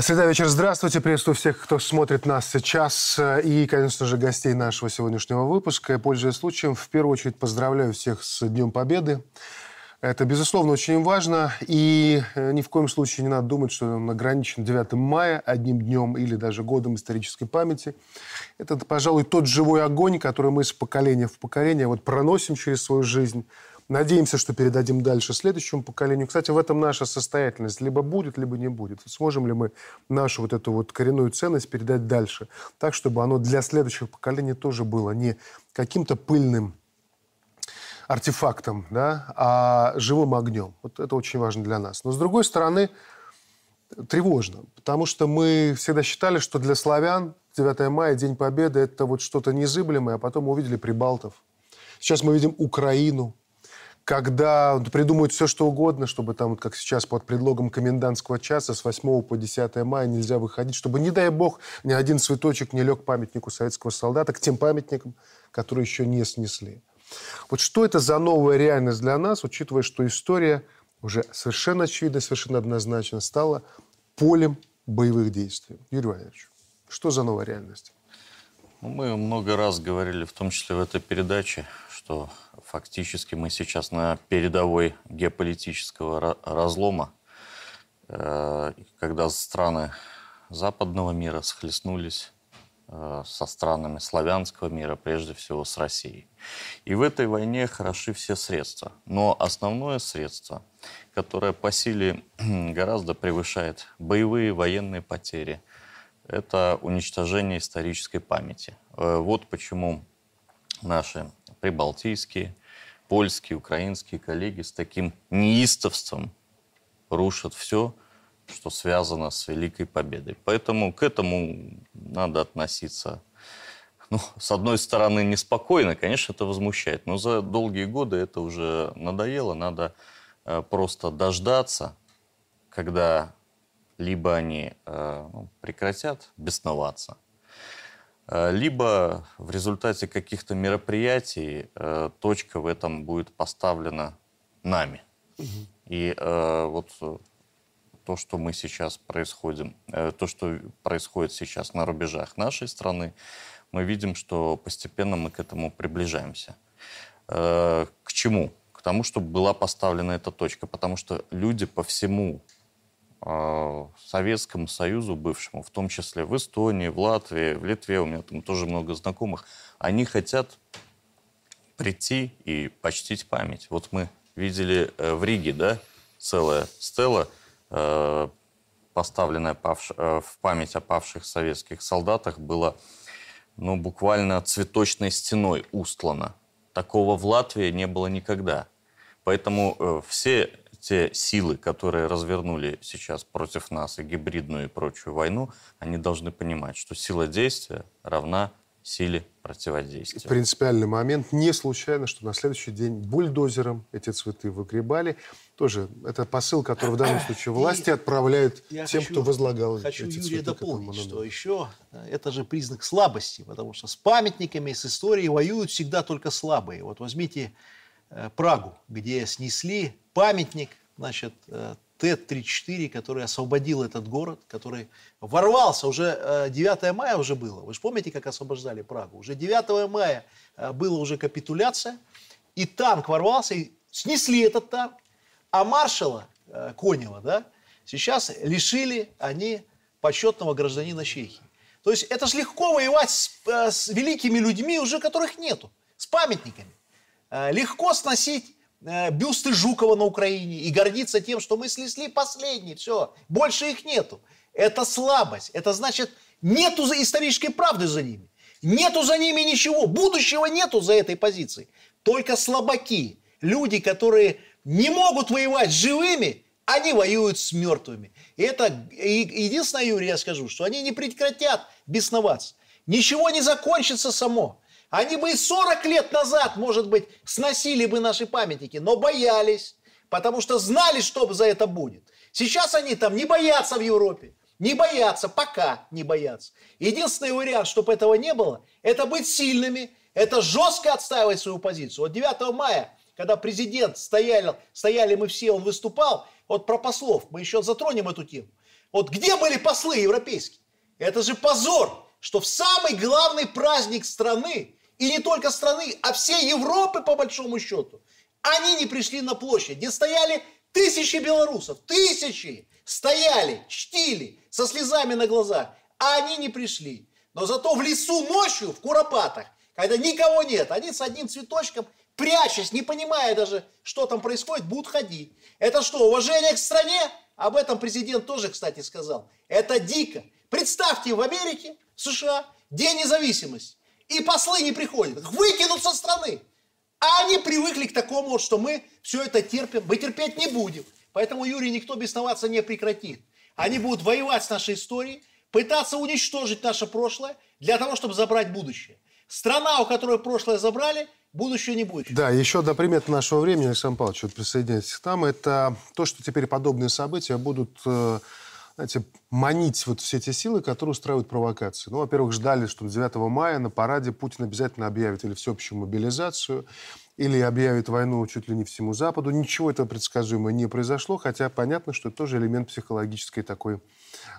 Среда вечер, здравствуйте. Приветствую всех, кто смотрит нас сейчас. И, конечно же, гостей нашего сегодняшнего выпуска. Пользуясь случаем, в первую очередь поздравляю всех с Днем Победы. Это, безусловно, очень важно. И э, ни в коем случае не надо думать, что он ограничен 9 мая, одним днем или даже годом исторической памяти. Это, пожалуй, тот живой огонь, который мы с поколения в поколение вот проносим через свою жизнь – Надеемся, что передадим дальше следующему поколению. Кстати, в этом наша состоятельность. Либо будет, либо не будет. Сможем ли мы нашу вот эту вот коренную ценность передать дальше, так, чтобы оно для следующих поколений тоже было не каким-то пыльным артефактом, да, а живым огнем. Вот это очень важно для нас. Но, с другой стороны, тревожно, потому что мы всегда считали, что для славян 9 мая, День Победы, это вот что-то незыблемое, а потом увидели прибалтов. Сейчас мы видим Украину, когда придумают все, что угодно, чтобы там, вот как сейчас, под предлогом комендантского часа с 8 по 10 мая нельзя выходить, чтобы, не дай бог, ни один цветочек не лег памятнику советского солдата к тем памятникам, которые еще не снесли. Вот что это за новая реальность для нас, учитывая, что история уже совершенно очевидно, совершенно однозначно стала полем боевых действий. Юрий Валерьевич, что за новая реальность? Ну, мы много раз говорили, в том числе в этой передаче, что фактически мы сейчас на передовой геополитического разлома, э, когда страны западного мира схлестнулись э, со странами славянского мира, прежде всего с Россией. И в этой войне хороши все средства. Но основное средство, которое по силе гораздо превышает боевые военные потери, это уничтожение исторической памяти. Э, вот почему наши прибалтийские, польские, украинские коллеги с таким неистовством рушат все, что связано с Великой Победой. Поэтому к этому надо относиться, ну, с одной стороны, неспокойно, конечно, это возмущает, но за долгие годы это уже надоело, надо э, просто дождаться, когда либо они э, ну, прекратят бесноваться, либо в результате каких-то мероприятий э, точка в этом будет поставлена нами. Угу. И э, вот то, что мы сейчас происходим, то, что происходит сейчас на рубежах нашей страны, мы видим, что постепенно мы к этому приближаемся. К чему? К тому, чтобы была поставлена эта точка, потому что люди по всему Советскому Союзу бывшему, в том числе в Эстонии, в Латвии, в Литве, у меня там тоже много знакомых, они хотят прийти и почтить память. Вот мы видели э, в Риге, да, целая стела, э, поставленная э, в память о павших советских солдатах, была ну, буквально цветочной стеной устлана. Такого в Латвии не было никогда. Поэтому все те силы, которые развернули сейчас против нас и гибридную и прочую войну, они должны понимать, что сила действия равна силе противодействия. Принципиальный момент. Не случайно, что на следующий день бульдозером эти цветы выгребали. Тоже это посыл, который в данном случае власти и отправляют тем, хочу, кто возлагал хочу эти Юрия цветы. дополнить, что еще э, это же признак слабости, потому что с памятниками, с историей воюют всегда только слабые. Вот возьмите Прагу, где снесли памятник, значит, э, Т-34, который освободил этот город, который ворвался, уже 9 э, мая уже было. Вы же помните, как освобождали Прагу? Уже 9 мая была уже капитуляция, и танк ворвался, и снесли этот танк, а маршала Конева, да, сейчас лишили они почетного гражданина Чехии. То есть это же легко воевать с, с великими людьми, уже которых нету, с памятниками. Э, легко сносить э, бюсты Жукова на Украине и гордиться тем, что мы снесли последний, все, больше их нету. Это слабость, это значит, нету исторической правды за ними, нету за ними ничего, будущего нету за этой позицией. Только слабаки, люди, которые не могут воевать живыми, они воюют с мертвыми. И это единственное, Юрий, я скажу, что они не прекратят бесноваться. Ничего не закончится само. Они бы и 40 лет назад, может быть, сносили бы наши памятники, но боялись, потому что знали, что за это будет. Сейчас они там не боятся в Европе, не боятся, пока не боятся. Единственный вариант, чтобы этого не было, это быть сильными, это жестко отстаивать свою позицию. Вот 9 мая, когда президент стояли, стояли мы все, он выступал, вот про послов, мы еще затронем эту тему. Вот где были послы европейские? Это же позор, что в самый главный праздник страны, и не только страны, а всей Европы по большому счету, они не пришли на площадь, где стояли тысячи белорусов, тысячи стояли, чтили, со слезами на глазах, а они не пришли. Но зато в лесу ночью, в Куропатах, когда никого нет, они с одним цветочком, прячась, не понимая даже, что там происходит, будут ходить. Это что, уважение к стране? Об этом президент тоже, кстати, сказал. Это дико. Представьте, в Америке, США, День независимости. И послы не приходят. Выкинут со страны. А они привыкли к такому, что мы все это терпим. Мы терпеть не будем. Поэтому, Юрий, никто бесноваться не прекратит. Они будут воевать с нашей историей, пытаться уничтожить наше прошлое для того, чтобы забрать будущее. Страна, у которой прошлое забрали, будущее не будет. Да, еще одна примета нашего времени, Александр Павлович, вот присоединяйтесь к нам, это то, что теперь подобные события будут э, знаете, манить вот все эти силы, которые устраивают провокации. Ну, во-первых, ждали, что 9 мая на параде Путин обязательно объявит или всеобщую мобилизацию, или объявит войну чуть ли не всему Западу. Ничего этого предсказуемо не произошло, хотя понятно, что это тоже элемент психологической такой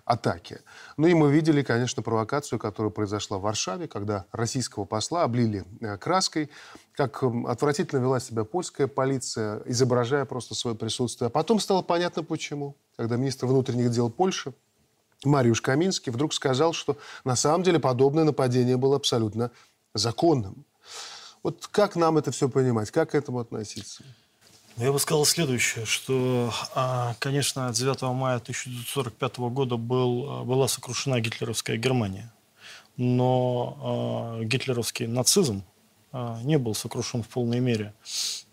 атаки. Ну и мы видели, конечно, провокацию, которая произошла в Варшаве, когда российского посла облили э, краской, как отвратительно вела себя польская полиция, изображая просто свое присутствие. А потом стало понятно, почему. Когда министр внутренних дел Польши Мариуш Каминский вдруг сказал, что на самом деле подобное нападение было абсолютно законным. Вот как нам это все понимать, как к этому относиться? Ну, я бы сказал следующее, что, а, конечно, 9 мая 1945 года был, а, была сокрушена гитлеровская Германия. Но э, гитлеровский нацизм не был сокрушен в полной мере.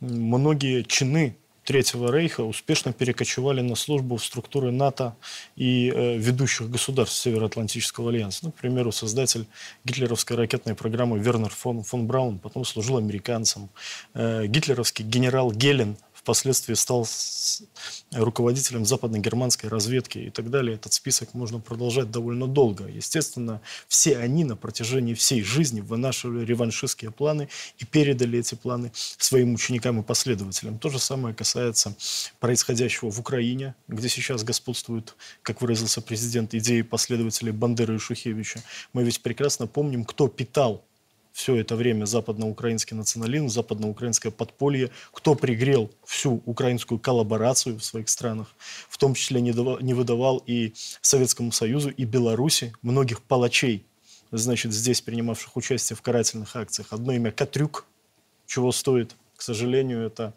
Многие чины Третьего Рейха успешно перекочевали на службу в структуры НАТО и э, ведущих государств Североатлантического альянса. Ну, к примеру, создатель гитлеровской ракетной программы Вернер фон, фон Браун потом служил американцам. Э, гитлеровский генерал Гелен впоследствии стал руководителем западно-германской разведки и так далее. Этот список можно продолжать довольно долго. Естественно, все они на протяжении всей жизни вынашивали реваншистские планы и передали эти планы своим ученикам и последователям. То же самое касается происходящего в Украине, где сейчас господствуют, как выразился президент, идеи последователей Бандеры и Шухевича. Мы ведь прекрасно помним, кто питал все это время западноукраинский национализм, западноукраинское подполье, кто пригрел всю украинскую коллаборацию в своих странах, в том числе не, давал, не выдавал и Советскому Союзу, и Беларуси многих палачей, значит, здесь принимавших участие в карательных акциях. Одно имя Катрюк, чего стоит, к сожалению, это,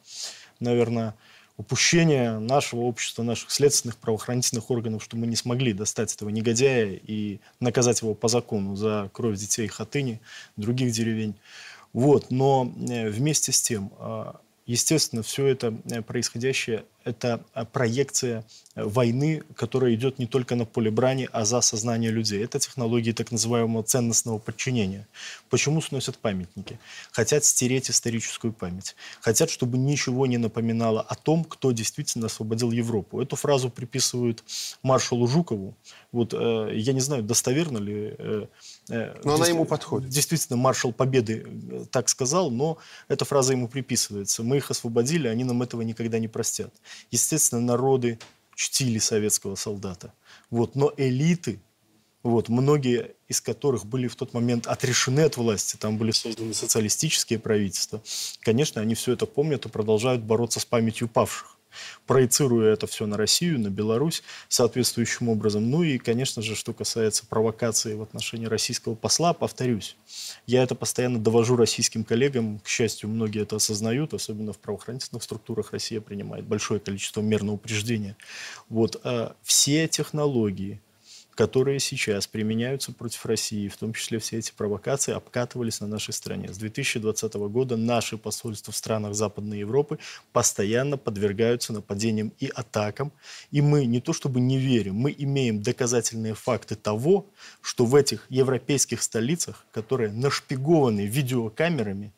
наверное, упущение нашего общества, наших следственных правоохранительных органов, что мы не смогли достать этого негодяя и наказать его по закону за кровь детей Хатыни, других деревень. Вот. Но э, вместе с тем, а, естественно, все это э, происходящее это а, проекция э, войны, которая идет не только на поле брани, а за сознание людей. Это технологии так называемого ценностного подчинения. Почему сносят памятники? Хотят стереть историческую память. Хотят, чтобы ничего не напоминало о том, кто действительно освободил Европу. Эту фразу приписывают маршалу Жукову. Вот э, я не знаю, достоверно ли... Э, э но она ему подходит. Действительно, маршал Победы э, так сказал, но эта фраза ему приписывается. Мы их освободили, они нам этого никогда не простят. Естественно, народы чтили советского солдата. Вот, но элиты, вот, многие из которых были в тот момент отрешены от власти, там были созданы социалистические правительства, конечно, они все это помнят и продолжают бороться с памятью павших проецируя это все на Россию, на Беларусь соответствующим образом. Ну и, конечно же, что касается провокации в отношении российского посла, повторюсь, я это постоянно довожу российским коллегам. К счастью, многие это осознают, особенно в правоохранительных структурах Россия принимает большое количество мер на упреждение. Вот, а все технологии, которые сейчас применяются против России, в том числе все эти провокации, обкатывались на нашей стране. С 2020 года наши посольства в странах Западной Европы постоянно подвергаются нападениям и атакам. И мы не то чтобы не верим, мы имеем доказательные факты того, что в этих европейских столицах, которые нашпигованы видеокамерами,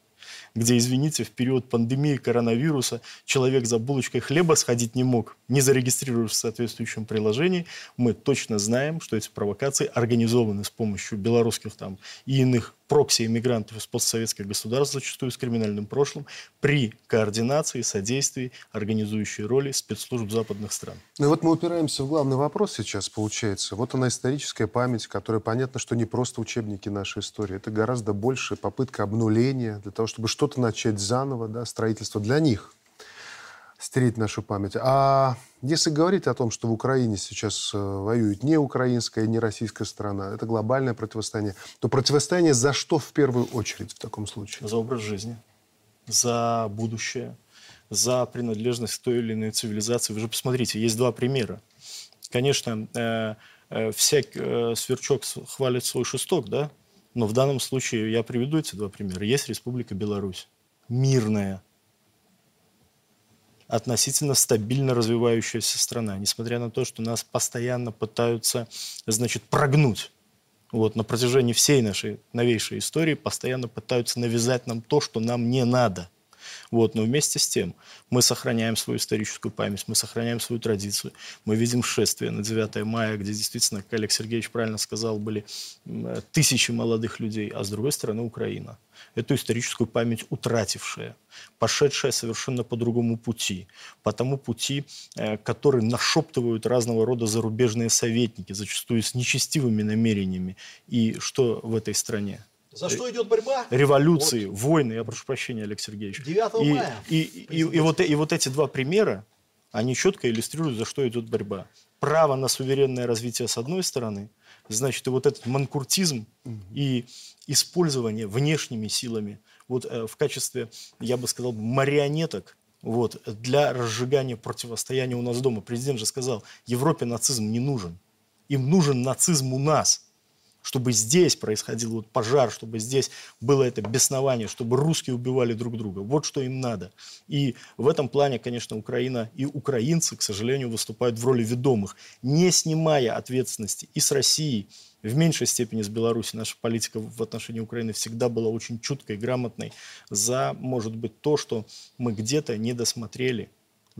где, извините, в период пандемии коронавируса человек за булочкой хлеба сходить не мог, не зарегистрировавшись в соответствующем приложении, мы точно знаем, что эти провокации организованы с помощью белорусских там и иных прокси-иммигрантов из постсоветских государств, зачастую с криминальным прошлым, при координации, содействии, организующей роли спецслужб западных стран. Ну вот мы упираемся в главный вопрос сейчас, получается. Вот она историческая память, которая понятно, что не просто учебники нашей истории. Это гораздо больше попытка обнуления для того, чтобы что-то начать заново, да, строительство для них, стереть нашу память. А если говорить о том, что в Украине сейчас э, воюет не украинская, не российская сторона, это глобальное противостояние, то противостояние за что в первую очередь в таком случае? За образ жизни, за будущее, за принадлежность к той или иной цивилизации. Вы же посмотрите, есть два примера. Конечно, э, э, всяк э, сверчок хвалит свой шесток, да? Но в данном случае я приведу эти два примера. Есть Республика Беларусь, мирная, относительно стабильно развивающаяся страна, несмотря на то, что нас постоянно пытаются, значит, прогнуть. Вот, на протяжении всей нашей новейшей истории постоянно пытаются навязать нам то, что нам не надо – вот. Но вместе с тем мы сохраняем свою историческую память, мы сохраняем свою традицию. Мы видим шествие на 9 мая, где действительно, как Олег Сергеевич правильно сказал, были тысячи молодых людей, а с другой стороны Украина. Эту историческую память утратившая, пошедшая совершенно по другому пути, по тому пути, э, который нашептывают разного рода зарубежные советники, зачастую с нечестивыми намерениями. И что в этой стране? За что идет борьба? Революции, вот. войны, я прошу прощения, Олег Сергеевич. 9 и, мая. И, и, и, и, вот, и вот эти два примера, они четко иллюстрируют, за что идет борьба. Право на суверенное развитие с одной стороны, значит, и вот этот манкуртизм угу. и использование внешними силами вот э, в качестве, я бы сказал, марионеток вот, для разжигания противостояния у нас дома. Президент же сказал, Европе нацизм не нужен. Им нужен нацизм у нас – чтобы здесь происходил вот пожар, чтобы здесь было это беснование, чтобы русские убивали друг друга. Вот что им надо. И в этом плане, конечно, Украина и украинцы, к сожалению, выступают в роли ведомых, не снимая ответственности и с России, в меньшей степени с Беларуси. Наша политика в отношении Украины всегда была очень чуткой, грамотной за, может быть, то, что мы где-то не досмотрели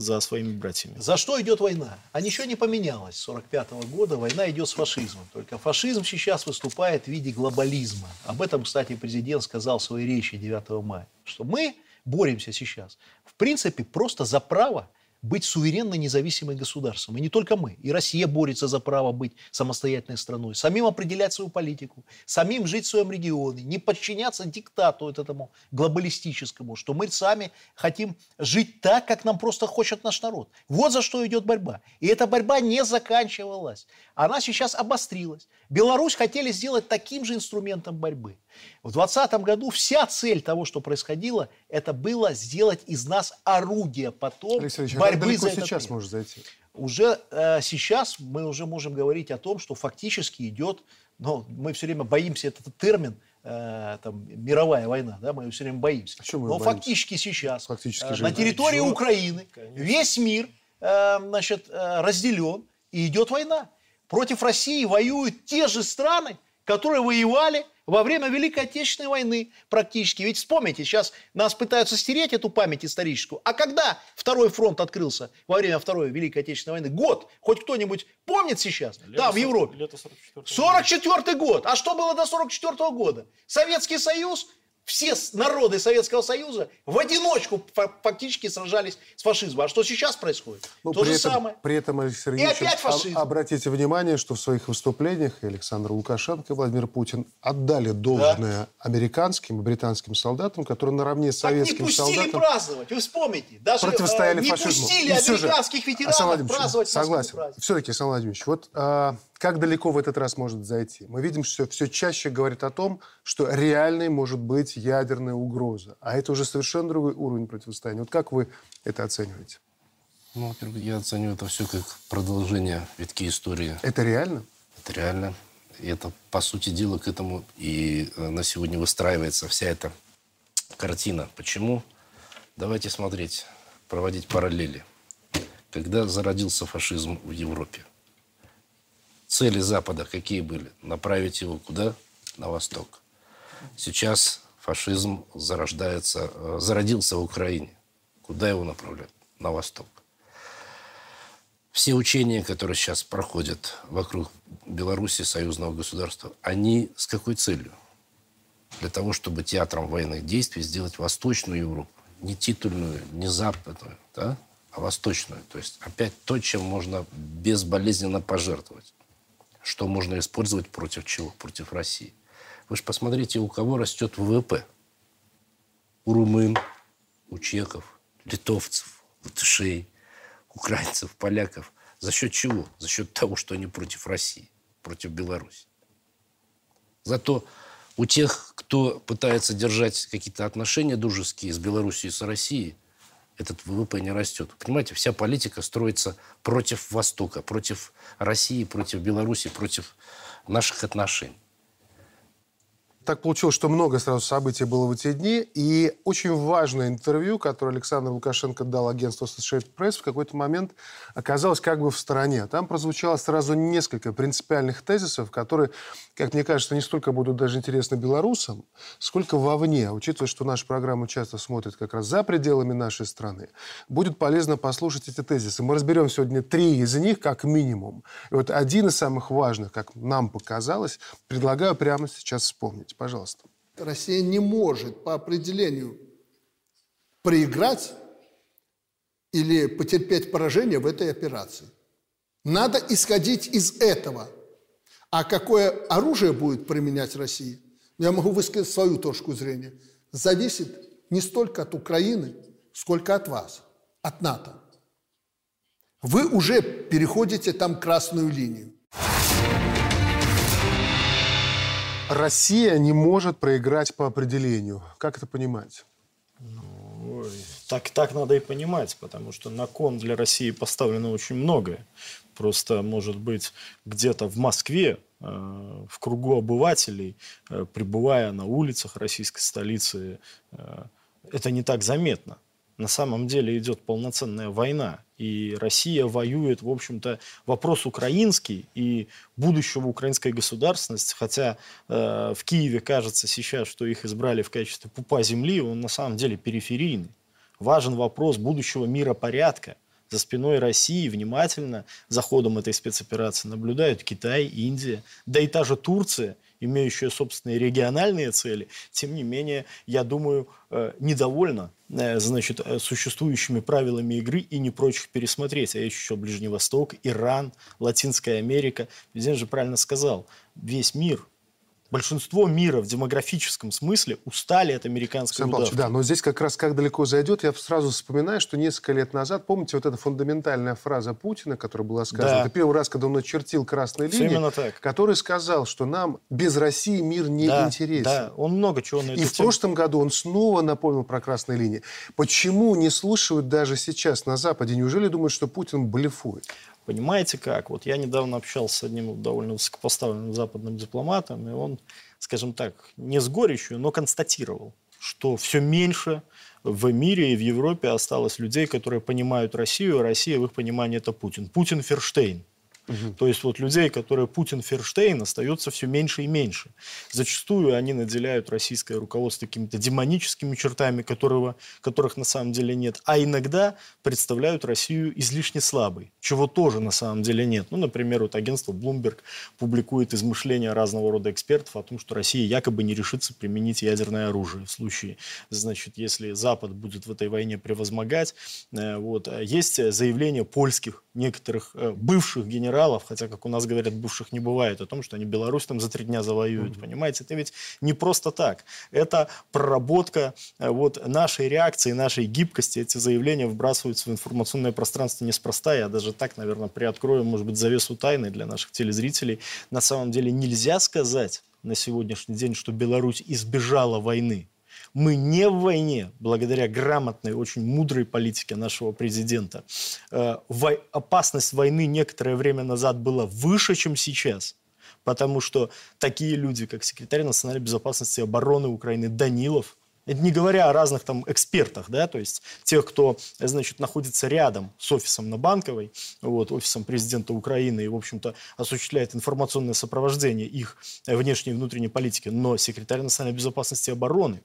за своими братьями. За что идет война? А ничего не поменялось. С 1945 года война идет с фашизмом. Только фашизм сейчас выступает в виде глобализма. Об этом, кстати, президент сказал в своей речи 9 мая. Что мы боремся сейчас, в принципе, просто за право быть суверенной независимой государством. И не только мы. И Россия борется за право быть самостоятельной страной. Самим определять свою политику. Самим жить в своем регионе. Не подчиняться диктату этому глобалистическому. Что мы сами хотим жить так, как нам просто хочет наш народ. Вот за что идет борьба. И эта борьба не заканчивалась. Она сейчас обострилась. Беларусь хотели сделать таким же инструментом борьбы. В 2020 году вся цель того, что происходило, это было сделать из нас орудие потом Алексей а борьбы за это сейчас мир. может зайти? Уже э, сейчас мы уже можем говорить о том, что фактически идет, но мы все время боимся этот термин, э, там, мировая война, да, мы все время боимся. А мы но боимся? фактически сейчас фактически э, на территории Чего? Украины Конечно. весь мир э, значит, э, разделен и идет война. Против России воюют те же страны, которые воевали во время Великой Отечественной войны практически. Ведь вспомните, сейчас нас пытаются стереть эту память историческую. А когда Второй фронт открылся во время Второй Великой Отечественной войны? Год. Хоть кто-нибудь помнит сейчас? Лето, да, в Европе. Лето 44 44 год. А что было до 44 года? Советский Союз все народы Советского Союза в одиночку фактически сражались с фашизмом. А что сейчас происходит? Ну, То же этом, самое. При этом, Алексей Сергеевич, и опять фашизм. обратите внимание, что в своих выступлениях Александр Лукашенко и Владимир Путин отдали должное да. американским и британским солдатам, которые наравне с советским солдатам... не пустили солдатам праздновать, вы вспомните. Даже противостояли э, не фашизму. пустили американских же, ветеранов праздновать Согласен. Все-таки, Александр Владимирович, вот... А, как далеко в этот раз может зайти? Мы видим, что все чаще говорит о том, что реальной может быть ядерная угроза. А это уже совершенно другой уровень противостояния. Вот как вы это оцениваете? Ну, во-первых, я оцениваю это все как продолжение витки истории. Это реально? Это реально. И это, по сути дела, к этому и э, на сегодня выстраивается вся эта картина. Почему? Давайте смотреть, проводить параллели. Когда зародился фашизм в Европе, цели Запада какие были? Направить его куда? На восток. Сейчас фашизм зарождается, э, зародился в Украине. Куда его направляют? На восток. Все учения, которые сейчас проходят вокруг Беларуси, союзного государства, они с какой целью? Для того, чтобы театром военных действий сделать Восточную Европу. Не титульную, не западную, да? а восточную. То есть опять то, чем можно безболезненно пожертвовать. Что можно использовать против чего? Против России. Вы же посмотрите, у кого растет ВВП. У румын, у чехов, литовцев, латышей, украинцев, поляков. За счет чего? За счет того, что они против России, против Беларуси. Зато у тех, кто пытается держать какие-то отношения дружеские с Белоруссией и с Россией, этот ВВП не растет. Понимаете, вся политика строится против Востока, против России, против Беларуси, против наших отношений так получилось, что много сразу событий было в эти дни, и очень важное интервью, которое Александр Лукашенко дал агентству Associated Press, в какой-то момент оказалось как бы в стороне. Там прозвучало сразу несколько принципиальных тезисов, которые, как мне кажется, не столько будут даже интересны белорусам, сколько вовне, учитывая, что наша программа часто смотрит как раз за пределами нашей страны. Будет полезно послушать эти тезисы. Мы разберем сегодня три из них как минимум. И вот один из самых важных, как нам показалось, предлагаю прямо сейчас вспомнить. Пожалуйста. Россия не может по определению проиграть или потерпеть поражение в этой операции. Надо исходить из этого. А какое оружие будет применять Россия, я могу высказать свою точку зрения, зависит не столько от Украины, сколько от вас, от НАТО. Вы уже переходите там красную линию. Россия не может проиграть по определению. Как это понимать? Ну, так, так надо и понимать, потому что на кон для России поставлено очень многое. Просто, может быть, где-то в Москве, э, в кругу обывателей, э, пребывая на улицах российской столицы, э, это не так заметно на самом деле идет полноценная война, и Россия воюет, в общем-то, вопрос украинский и будущего украинской государственности, хотя э, в Киеве кажется сейчас, что их избрали в качестве пупа земли, он на самом деле периферийный. Важен вопрос будущего мира порядка. За спиной России внимательно за ходом этой спецоперации наблюдают Китай, Индия, да и та же Турция – имеющая собственные региональные цели, тем не менее, я думаю, э, недовольна э, значит, э, существующими правилами игры и не прочь пересмотреть. А еще Ближний Восток, Иран, Латинская Америка. Президент же правильно сказал, весь мир большинство мира в демографическом смысле устали от американской Александр удавки. Да, но здесь как раз как далеко зайдет, я сразу вспоминаю, что несколько лет назад, помните, вот эта фундаментальная фраза Путина, которая была сказана, да. это первый раз, когда он начертил красные линии, именно так. который сказал, что нам без России мир не да, интересен. Да, он много чего на И в прошлом году он снова напомнил про красные линии. Почему не слушают даже сейчас на Западе? Неужели думают, что Путин блефует? Понимаете как? Вот я недавно общался с одним довольно высокопоставленным западным дипломатом, и он, скажем так, не с горечью, но констатировал, что все меньше в мире и в Европе осталось людей, которые понимают Россию, а Россия в их понимании это Путин. Путин Ферштейн. Угу. То есть вот людей, которые Путин Ферштейн, остается все меньше и меньше. Зачастую они наделяют российское руководство какими-то демоническими чертами, которого, которых на самом деле нет. А иногда представляют Россию излишне слабой, чего тоже на самом деле нет. Ну, например, вот агентство Bloomberg публикует измышления разного рода экспертов о том, что Россия якобы не решится применить ядерное оружие в случае, значит, если Запад будет в этой войне превозмогать. Э, вот. Есть заявление польских некоторых э, бывших генералов, хотя, как у нас говорят, бывших не бывает, о том, что они Беларусь там за три дня завоюют, mm-hmm. понимаете? Это ведь не просто так. Это проработка э, вот нашей реакции, нашей гибкости. Эти заявления вбрасываются в информационное пространство неспроста. Я даже так, наверное, приоткрою, может быть, завесу тайны для наших телезрителей. На самом деле нельзя сказать на сегодняшний день, что Беларусь избежала войны. Мы не в войне, благодаря грамотной, очень мудрой политике нашего президента. Э, опасность войны некоторое время назад была выше, чем сейчас. Потому что такие люди, как секретарь национальной безопасности и обороны Украины Данилов, Это не говоря о разных там экспертах, да, то есть тех, кто, значит, находится рядом с офисом на Банковой, вот, офисом президента Украины и, в общем-то, осуществляет информационное сопровождение их внешней и внутренней политики, но секретарь национальной безопасности и обороны,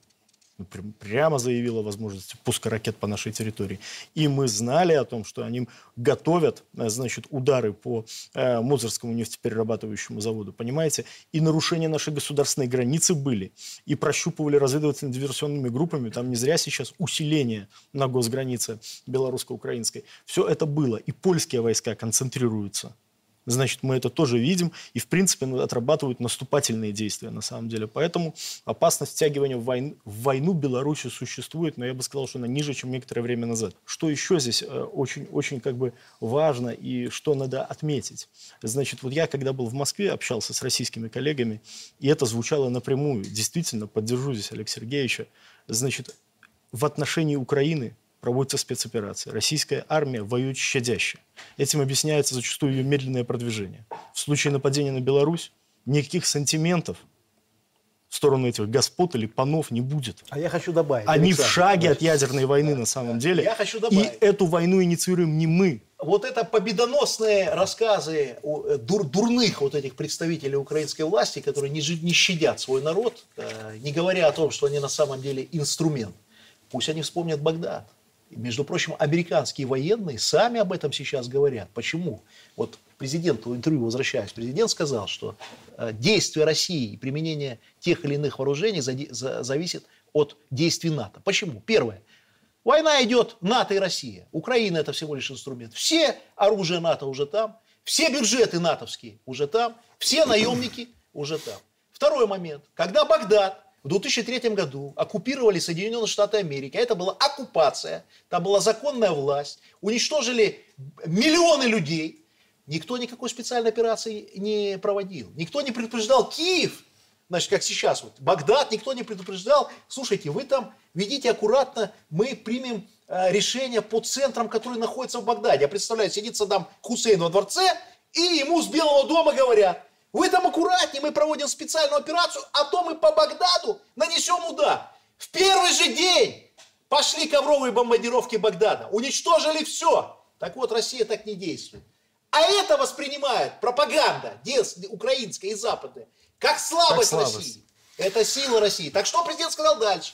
прямо заявила о возможности пуска ракет по нашей территории. И мы знали о том, что они готовят, э, значит, удары по э, Мозырскому нефтеперерабатывающему заводу, понимаете? И нарушения нашей государственной границы были. И прощупывали разведывательно-диверсионными группами. Там не зря сейчас усиление на госгранице белорусско-украинской. Все это было. И польские войска концентрируются значит, мы это тоже видим, и, в принципе, отрабатывают наступательные действия, на самом деле. Поэтому опасность втягивания в войну, в войну Беларуси существует, но я бы сказал, что она ниже, чем некоторое время назад. Что еще здесь очень-очень э, как бы важно и что надо отметить? Значит, вот я, когда был в Москве, общался с российскими коллегами, и это звучало напрямую. Действительно, поддержу здесь Олега Сергеевича. Значит, в отношении Украины проводится спецоперация. Российская армия воюет щадяще. Этим объясняется зачастую ее медленное продвижение. В случае нападения на Беларусь никаких сантиментов в сторону этих господ или панов не будет. А я хочу добавить. Они Александр, в шаге от ядерной войны да, на самом деле. Я хочу добавить. И эту войну инициируем не мы. Вот это победоносные рассказы э, дур, дурных вот этих представителей украинской власти, которые не, не щадят свой народ, э, не говоря о том, что они на самом деле инструмент. Пусть они вспомнят Багдад. Между прочим, американские военные сами об этом сейчас говорят. Почему? Вот президенту интервью возвращаясь, президент сказал, что э, действия России и применение тех или иных вооружений зависит от действий НАТО. Почему? Первое. Война идет НАТО и Россия. Украина это всего лишь инструмент. Все оружие НАТО уже там, все бюджеты натовские уже там, все наемники уже там. Второй момент. Когда Багдад в 2003 году оккупировали Соединенные Штаты Америки. А это была оккупация, там была законная власть, уничтожили миллионы людей. Никто никакой специальной операции не проводил. Никто не предупреждал Киев, значит, как сейчас, вот, Багдад, никто не предупреждал, слушайте, вы там ведите аккуратно, мы примем э, решение по центрам, которые находятся в Багдаде. Я представляю, сидит Саддам Хусейн во дворце, и ему с Белого дома говорят, вы там аккуратнее, мы проводим специальную операцию, а то мы по Багдаду нанесем удар. В первый же день пошли ковровые бомбардировки Багдада, уничтожили все. Так вот, Россия так не действует. А это воспринимает пропаганда украинская и западная, как слабость, как слабость России. Это сила России. Так что президент сказал дальше?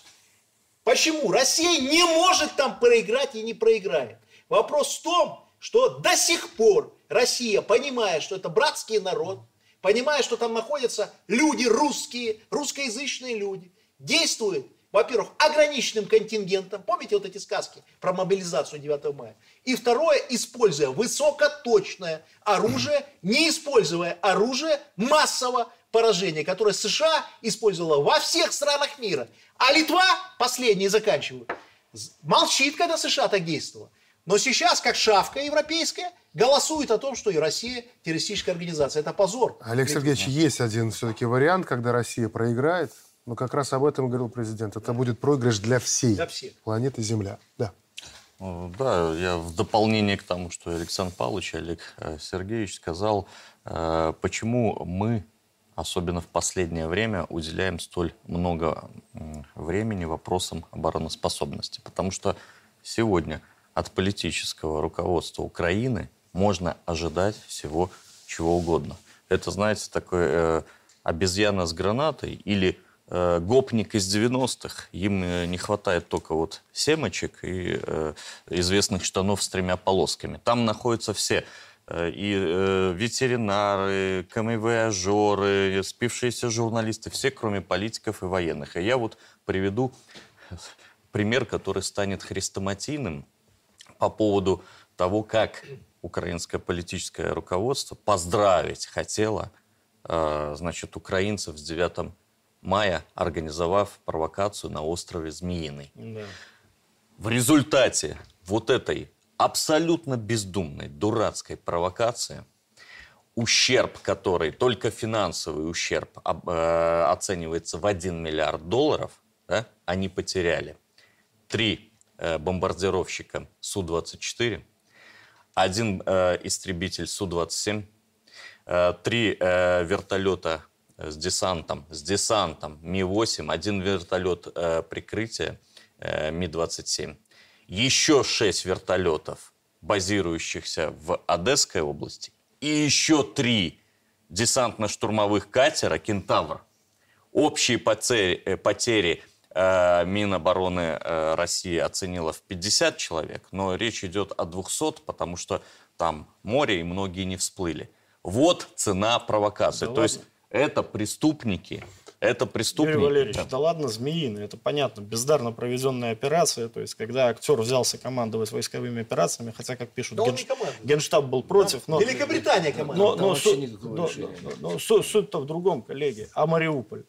Почему? Россия не может там проиграть и не проиграет. Вопрос в том, что до сих пор Россия, понимая, что это братский народ, понимая, что там находятся люди русские, русскоязычные люди, действует, во-первых, ограниченным контингентом. Помните вот эти сказки про мобилизацию 9 мая? И второе, используя высокоточное оружие, не используя оружие массового поражения, которое США использовала во всех странах мира. А Литва, последние заканчиваю, молчит, когда США так действовала. Но сейчас, как шавка европейская, голосует о том, что и Россия террористическая организация. Это позор. Олег Сергеевич, есть один все-таки вариант, когда Россия проиграет. Но как раз об этом говорил президент. Это будет проигрыш для всей для всех. планеты Земля. Да. Да, я в дополнение к тому, что Александр Павлович и Олег э, Сергеевич сказал, э, почему мы, особенно в последнее время, уделяем столь много времени вопросам обороноспособности. Потому что сегодня от политического руководства Украины можно ожидать всего чего угодно. Это, знаете, такой э, обезьяна с гранатой или э, гопник из 90-х. Им э, не хватает только вот семочек и э, известных штанов с тремя полосками. Там находятся все э, и э, ветеринары, камевояжеры, спившиеся журналисты, все, кроме политиков и военных. И я вот приведу пример, который станет хрестоматийным по поводу того, как украинское политическое руководство поздравить хотело, э, значит, украинцев с 9 мая, организовав провокацию на острове Змеиный. Да. В результате вот этой абсолютно бездумной, дурацкой провокации, ущерб, который, только финансовый ущерб э, оценивается в 1 миллиард долларов, да, они потеряли. Три бомбардировщика Су-24, один э, истребитель Су-27, э, три э, вертолета с десантом, с десантом Ми-8, один вертолет э, прикрытия э, Ми-27, еще шесть вертолетов, базирующихся в Одесской области, и еще три десантно-штурмовых катера «Кентавр». Общие потери, э, потери э, Минобороны э, России оценила в 50 человек, но речь идет о 200, потому что там море и многие не всплыли. Вот цена провокации. Да То ладно? есть это преступники, это преступник. Юрий Валерьевич, да. да ладно, змеиный, это понятно, бездарно проведенная операция, то есть когда актер взялся командовать войсковыми операциями, хотя, как пишут, да генш... Генштаб был против. Да. Но... Великобритания командовала. Но, но, но, но, но, но суть-то в другом, коллеги. А Мариуполь?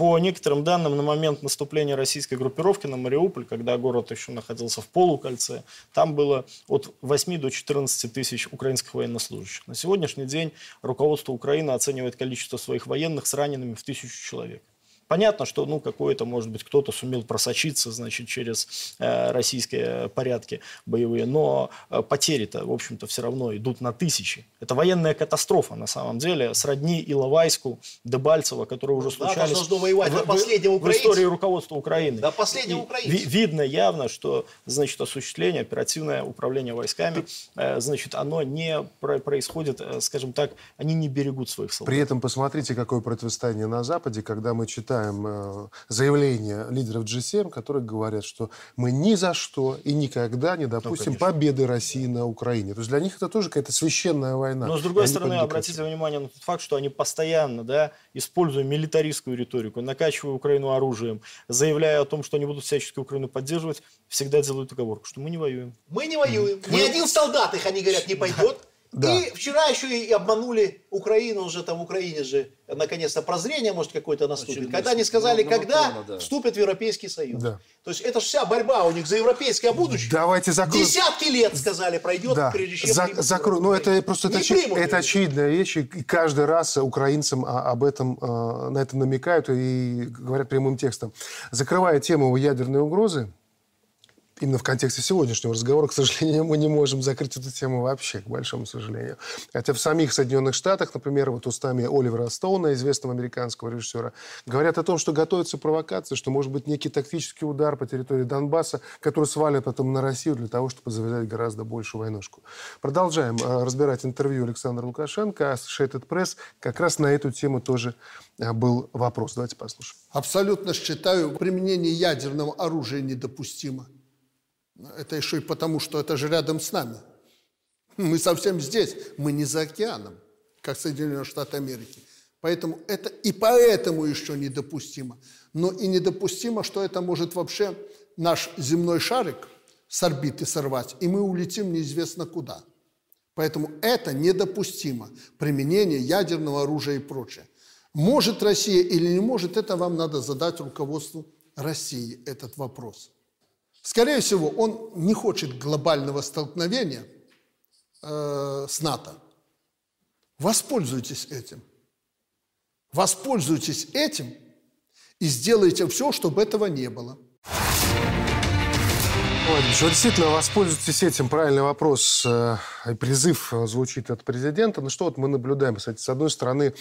По некоторым данным, на момент наступления российской группировки на Мариуполь, когда город еще находился в полукольце, там было от 8 до 14 тысяч украинских военнослужащих. На сегодняшний день руководство Украины оценивает количество своих военных с ранеными в тысячу человек. Понятно, что, ну, какое-то, может быть, кто-то сумел просочиться, значит, через э, российские порядки боевые, но э, потери-то, в общем-то, все равно идут на тысячи. Это военная катастрофа, на самом деле, сродни Иловайску, Дебальцево, которые уже случались да, воевать в, в, в истории руководства Украины. Да, последнего украинца. видно явно, что, значит, осуществление, оперативное управление войсками, э, значит, оно не про происходит, э, скажем так, они не берегут своих солдат. При этом посмотрите, какое противостояние на Западе, когда мы читаем читаем э, заявления лидеров G7, которые говорят, что мы ни за что и никогда не допустим ну, победы России на Украине. То есть для них это тоже какая-то священная война. Но с другой стороны, обратите внимание на тот факт, что они постоянно, да, используя милитаристскую риторику, накачивая Украину оружием, заявляя о том, что они будут всячески Украину поддерживать, всегда делают оговорку, что мы не воюем. Мы не воюем. Mm-hmm. Ни один солдат их, они говорят, не пойдет. Да. И вчера еще и обманули Украину, уже там в Украине же наконец-то прозрение может какое-то наступит. Очередной когда они сказали, когда Макрона, да. вступят в Европейский Союз. Да. То есть это же вся борьба у них за европейское будущее. Давайте закроем. Десятки лет, сказали, пройдет, да. прежде чем за, закрою. Ну, это просто это, очи... это очевидная вещь. И каждый раз украинцам об этом, на это намекают и говорят прямым текстом. Закрывая тему ядерной угрозы, именно в контексте сегодняшнего разговора, к сожалению, мы не можем закрыть эту тему вообще, к большому сожалению. Хотя в самих Соединенных Штатах, например, вот устами Оливера Стоуна, известного американского режиссера, говорят о том, что готовится провокация, что может быть некий тактический удар по территории Донбасса, который свалит потом на Россию для того, чтобы завязать гораздо большую войнушку. Продолжаем э, разбирать интервью Александра Лукашенко. Associated Press как раз на эту тему тоже э, был вопрос. Давайте послушаем. Абсолютно считаю, применение ядерного оружия недопустимо. Это еще и потому, что это же рядом с нами. Мы совсем здесь, мы не за океаном, как Соединенные Штаты Америки. Поэтому это и поэтому еще недопустимо. Но и недопустимо, что это может вообще наш земной шарик с орбиты сорвать, и мы улетим неизвестно куда. Поэтому это недопустимо, применение ядерного оружия и прочее. Может Россия или не может, это вам надо задать руководству России этот вопрос. Скорее всего, он не хочет глобального столкновения э, с НАТО. Воспользуйтесь этим. Воспользуйтесь этим и сделайте все, чтобы этого не было. Владимирович, действительно воспользуйтесь этим. Правильный вопрос э, и призыв звучит от президента. Ну что вот мы наблюдаем, кстати, с одной стороны,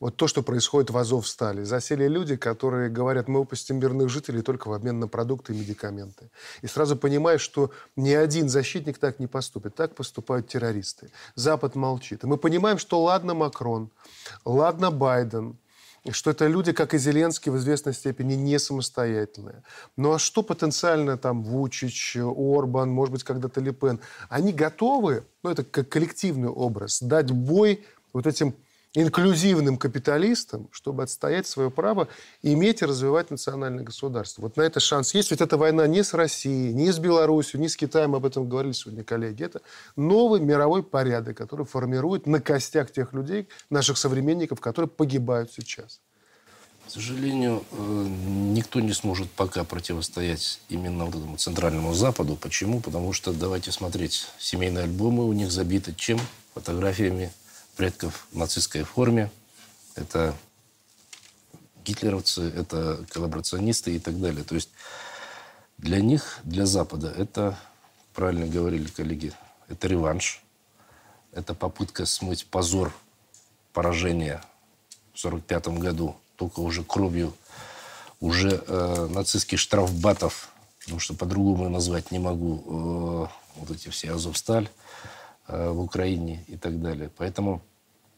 вот то, что происходит в Азовстале. Засели люди, которые говорят, мы выпустим мирных жителей только в обмен на продукты и медикаменты. И сразу понимаешь, что ни один защитник так не поступит. Так поступают террористы. Запад молчит. И мы понимаем, что ладно Макрон, ладно Байден, что это люди, как и Зеленский, в известной степени не самостоятельные. Ну а что потенциально там Вучич, Орбан, может быть, когда-то Лепен? Они готовы, ну это как коллективный образ, дать бой вот этим инклюзивным капиталистам, чтобы отстоять свое право иметь и развивать национальное государство. Вот на это шанс есть. Ведь эта война не с Россией, не с Беларусью, не с Китаем, об этом говорили сегодня коллеги. Это новый мировой порядок, который формирует на костях тех людей, наших современников, которые погибают сейчас. К сожалению, э, никто не сможет пока противостоять именно вот этому Центральному Западу. Почему? Потому что, давайте смотреть, семейные альбомы у них забиты чем? Фотографиями предков в нацистской форме. Это гитлеровцы, это коллаборационисты и так далее. То есть для них, для Запада, это, правильно говорили коллеги, это реванш, это попытка смыть позор поражения в 1945 году, только уже кровью уже э, нацистских штрафбатов, потому что по-другому назвать не могу, э, вот эти все Азовсталь в Украине и так далее. Поэтому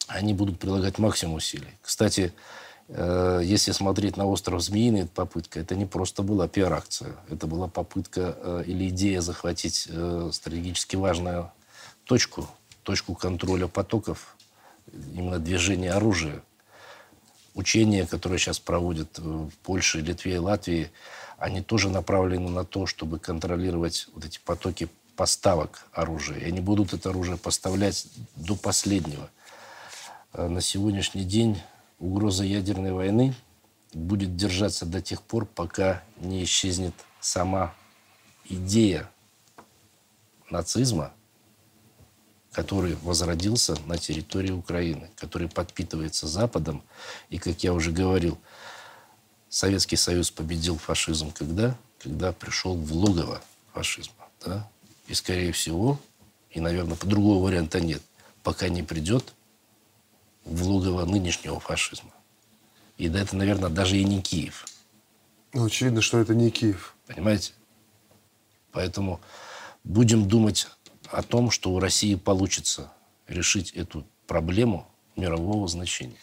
они будут прилагать максимум усилий. Кстати, э, если смотреть на остров Змеиный, эта попытка, это не просто была пиар-акция, это была попытка э, или идея захватить э, стратегически важную точку, точку контроля потоков, именно движения оружия учения, которые сейчас проводят в Польше, Литве и Латвии, они тоже направлены на то, чтобы контролировать вот эти потоки поставок оружия. И они будут это оружие поставлять до последнего. А на сегодняшний день угроза ядерной войны будет держаться до тех пор, пока не исчезнет сама идея нацизма который возродился на территории Украины, который подпитывается Западом. И, как я уже говорил, Советский Союз победил фашизм когда? Когда пришел в логово фашизма. Да? И, скорее всего, и, наверное, другого варианта нет, пока не придет в логово нынешнего фашизма. И да, это, наверное, даже и не Киев. Ну, очевидно, что это не Киев. Понимаете? Поэтому будем думать о том, что у России получится решить эту проблему мирового значения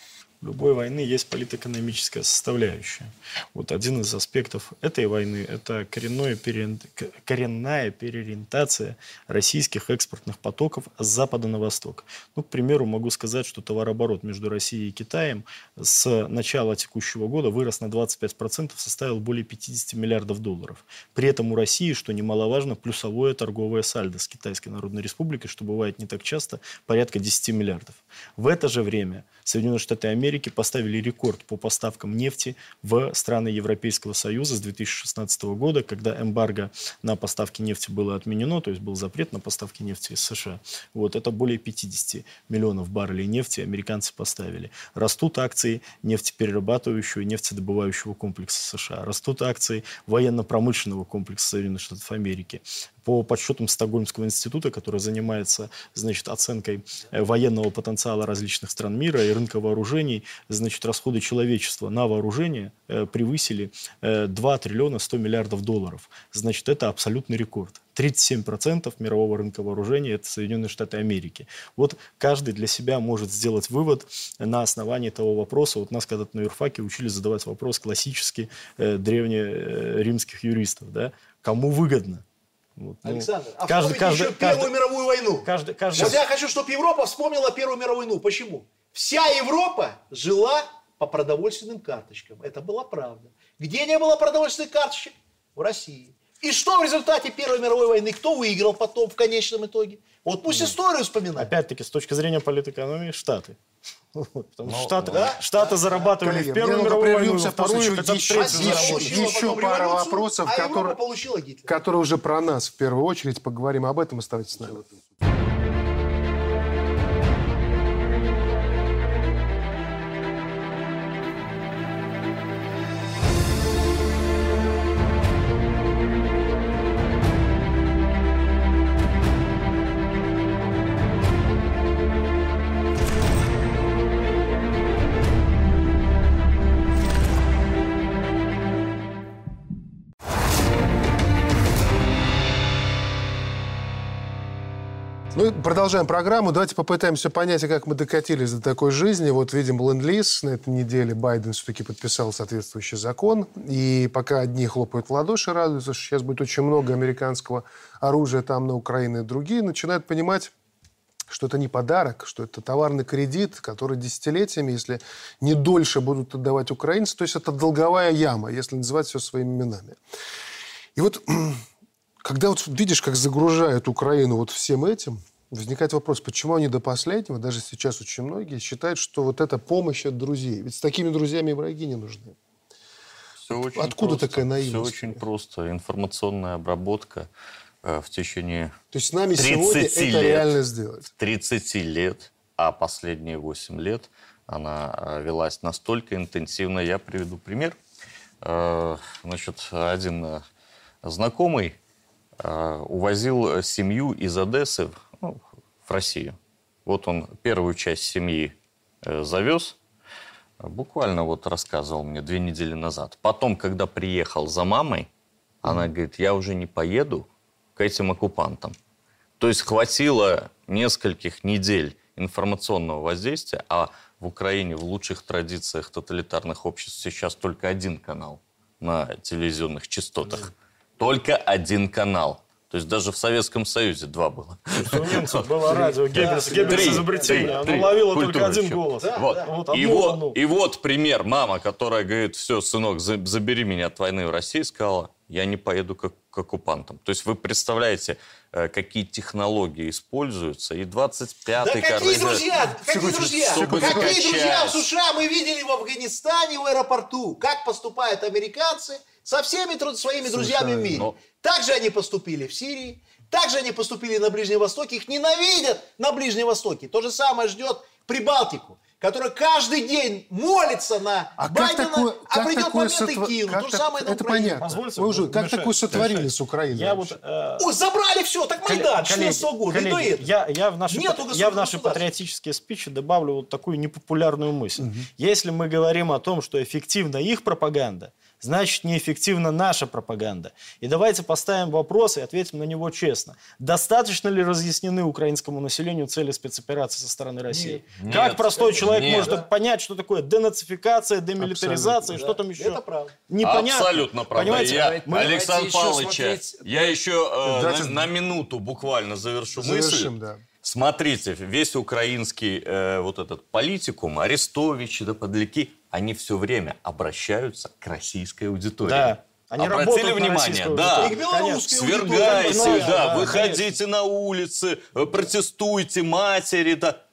любой войны есть политэкономическая составляющая. Вот один из аспектов этой войны – это коренное пере... коренная переориентация российских экспортных потоков с запада на восток. Ну, к примеру, могу сказать, что товарооборот между Россией и Китаем с начала текущего года вырос на 25%, составил более 50 миллиардов долларов. При этом у России, что немаловажно, плюсовое торговое сальдо с Китайской Народной Республикой, что бывает не так часто, порядка 10 миллиардов. В это же время Соединенные Штаты Америки поставили рекорд по поставкам нефти в страны Европейского Союза с 2016 года, когда эмбарго на поставки нефти было отменено, то есть был запрет на поставки нефти из США. Вот, это более 50 миллионов баррелей нефти американцы поставили. Растут акции нефтеперерабатывающего и нефтедобывающего комплекса США. Растут акции военно-промышленного комплекса Соединенных Штатов Америки по подсчетам Стокгольмского института, который занимается значит, оценкой э, военного потенциала различных стран мира и рынка вооружений, значит, расходы человечества на вооружение э, превысили э, 2 триллиона 100 миллиардов долларов. Значит, это абсолютный рекорд. 37% мирового рынка вооружений – это Соединенные Штаты Америки. Вот каждый для себя может сделать вывод на основании того вопроса. Вот нас когда-то на юрфаке учили задавать вопрос классически э, древнеримских юристов. Да? Кому выгодно? Вот, ну, Александр, а каждый, каждый, еще Первую каждый, мировую войну. Каждый, каждый... Вот я хочу, чтобы Европа вспомнила Первую мировую войну. Почему? Вся Европа жила по продовольственным карточкам. Это была правда. Где не было продовольственных карточек? В России. И что в результате Первой мировой войны? Кто выиграл потом в конечном итоге? Вот пусть да. историю вспоминают. Опять-таки, с точки зрения политэкономии, Штаты. Потому что ну, Штаты, да? Штаты зарабатывали Коллеги, в Первую мировую войну, во вторую, еще, еще, еще, еще пара вопросов, а которые, которые уже про нас в первую очередь. Поговорим об этом. Оставайтесь с нами. Мы продолжаем программу. Давайте попытаемся понять, как мы докатились до такой жизни. Вот видим ленд-лиз. На этой неделе Байден все-таки подписал соответствующий закон. И пока одни хлопают в ладоши, радуются, что сейчас будет очень много американского оружия там на Украине, другие начинают понимать, что это не подарок, что это товарный кредит, который десятилетиями, если не дольше будут отдавать украинцы, то есть это долговая яма, если называть все своими именами. И вот когда вот видишь, как загружают Украину вот всем этим, возникает вопрос, почему они до последнего, даже сейчас очень многие, считают, что вот эта помощь от друзей. Ведь с такими друзьями враги не нужны. Все очень Откуда просто. такая наивность? Все очень просто. Информационная обработка э, в течение То есть с нами сегодня это лет, реально сделать? 30 лет, а последние 8 лет она э, велась настолько интенсивно. Я приведу пример. Э, значит, один знакомый увозил семью из Одессы ну, в Россию. Вот он первую часть семьи э, завез, Буквально вот рассказывал мне две недели назад. Потом, когда приехал за мамой, она говорит, я уже не поеду к этим оккупантам. То есть хватило нескольких недель информационного воздействия, а в Украине в лучших традициях тоталитарных обществ сейчас только один канал на телевизионных частотах. Только один канал. То есть даже в Советском Союзе два было. У немцев было радио, Геббельс, Геббельс изобретение. Оно ловило только один голос. Вот. И, вот, пример. Мама, которая говорит, все, сынок, за- забери меня от войны в России, сказала, я не поеду как, к оккупантам. То есть вы представляете, э, какие технологии используются, и 25-й Да какие корректор- друзья? Какие друзья? чтобы Какие закачать. друзья в США мы видели в Афганистане, в аэропорту? Как поступают американцы со всеми тру- своими друзьями в мире? Но- Так же они поступили в Сирии, так же они поступили на Ближнем Востоке. Их ненавидят на Ближнем Востоке. То же самое ждет Прибалтику, которая каждый день молится на А как Байдена, такое, а как придет такое момент и сотво- кинут. как То же так- самое на Это Украине. понятно. Мы уже, как такое сотворили с Украиной? Я вот э, Ой, забрали все, так Майдан, Коллеги, 14 года, и коллеги, я, я в наши, Нету я в наши патриотические спичи добавлю вот такую непопулярную мысль. Если мы говорим о том, что эффективна их пропаганда, значит неэффективна наша пропаганда. И давайте поставим вопрос и ответим на него честно. Достаточно ли разъяснены украинскому населению цели спецоперации со стороны России? Нет. Как простой человек Нет. может понять, что такое денацификация, демилитаризация и что там еще? Это правда. Непонятно. Абсолютно правда. Понимаете, я мы- Александр Павлович, смотреть- я еще э, Давайте- на, на минуту буквально завершу Завершим, мысль. да. Смотрите, весь украинский э, вот этот политикум, Арестович, да подляки, они все время обращаются к российской аудитории. Да. Они Обратили внимание? Да. Свергайте, да, да, выходите на улицы, протестуйте, матери, да.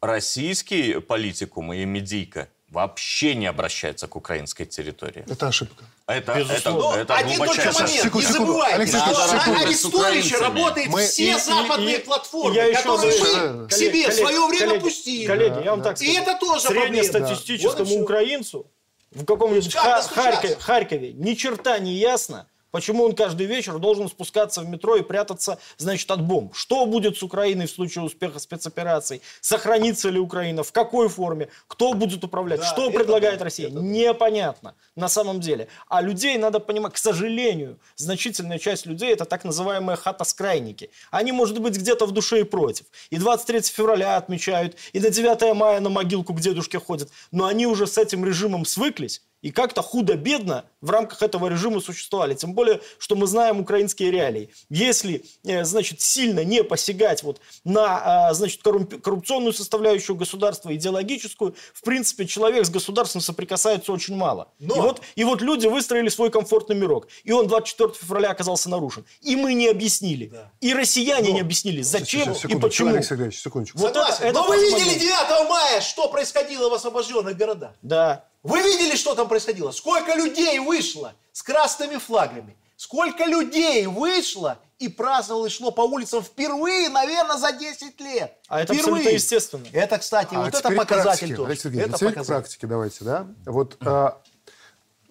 Российский политикум и медийка вообще не обращается к украинской территории. Это ошибка. Это, это, Безусловно. это Один только момент, Секунду, не забывайте, Алексей, что секунду, на секунду. Украинцами. работают Мы- все и- западные и- платформы, я еще которые слышу- вы к себе в свое время пустили. Коллеги, я вам Да. так И скажу. это тоже. Среднестатистическому и всё. украинцу в каком-нибудь Как Ха-? Харькове, Харькове ни черта не ясно, почему он каждый вечер должен спускаться в метро и прятаться, значит, от бомб. Что будет с Украиной в случае успеха спецопераций? Сохранится ли Украина? В какой форме? Кто будет управлять? Да, Что предлагает да, Россия? это. Непонятно на самом деле. А людей надо понимать, к сожалению, значительная часть людей это так называемые хатоскрайники. Они, может быть, где-то в душе и против. И 23 февраля отмечают, и на 9 мая на могилку к дедушке ходят. Но они уже с этим режимом свыклись и как-то худо-бедно в рамках этого режима существовали. Тем более, что мы знаем украинские реалии. Если, э, значит, сильно не посягать вот на, а, значит, коррупционную составляющую государства, идеологическую, в принципе, человек с государством соприкасается очень мало. Но- И, вот, и вот люди выстроили свой комфортный мирок. И он 24 февраля оказался нарушен. И мы не объяснили. Да. И россияне не объяснили, зачем Сейчас, и секунду, почему. Алексей Сергеевич, секундочку. Вот это- Согласен. это Но вы видели момент. 9 мая, что происходило в освобожденных городах? Да. Вы видели, что там происходило? Сколько людей вышло с красными флагами? Сколько людей вышло и праздновало, и шло по улицам впервые, наверное, за 10 лет? А это Впервые. абсолютно естественно. Это, кстати, А вот это к показатель практике. тоже. Алексей Сергеевич, Это теперь к показатель. практике давайте, да? Вот а,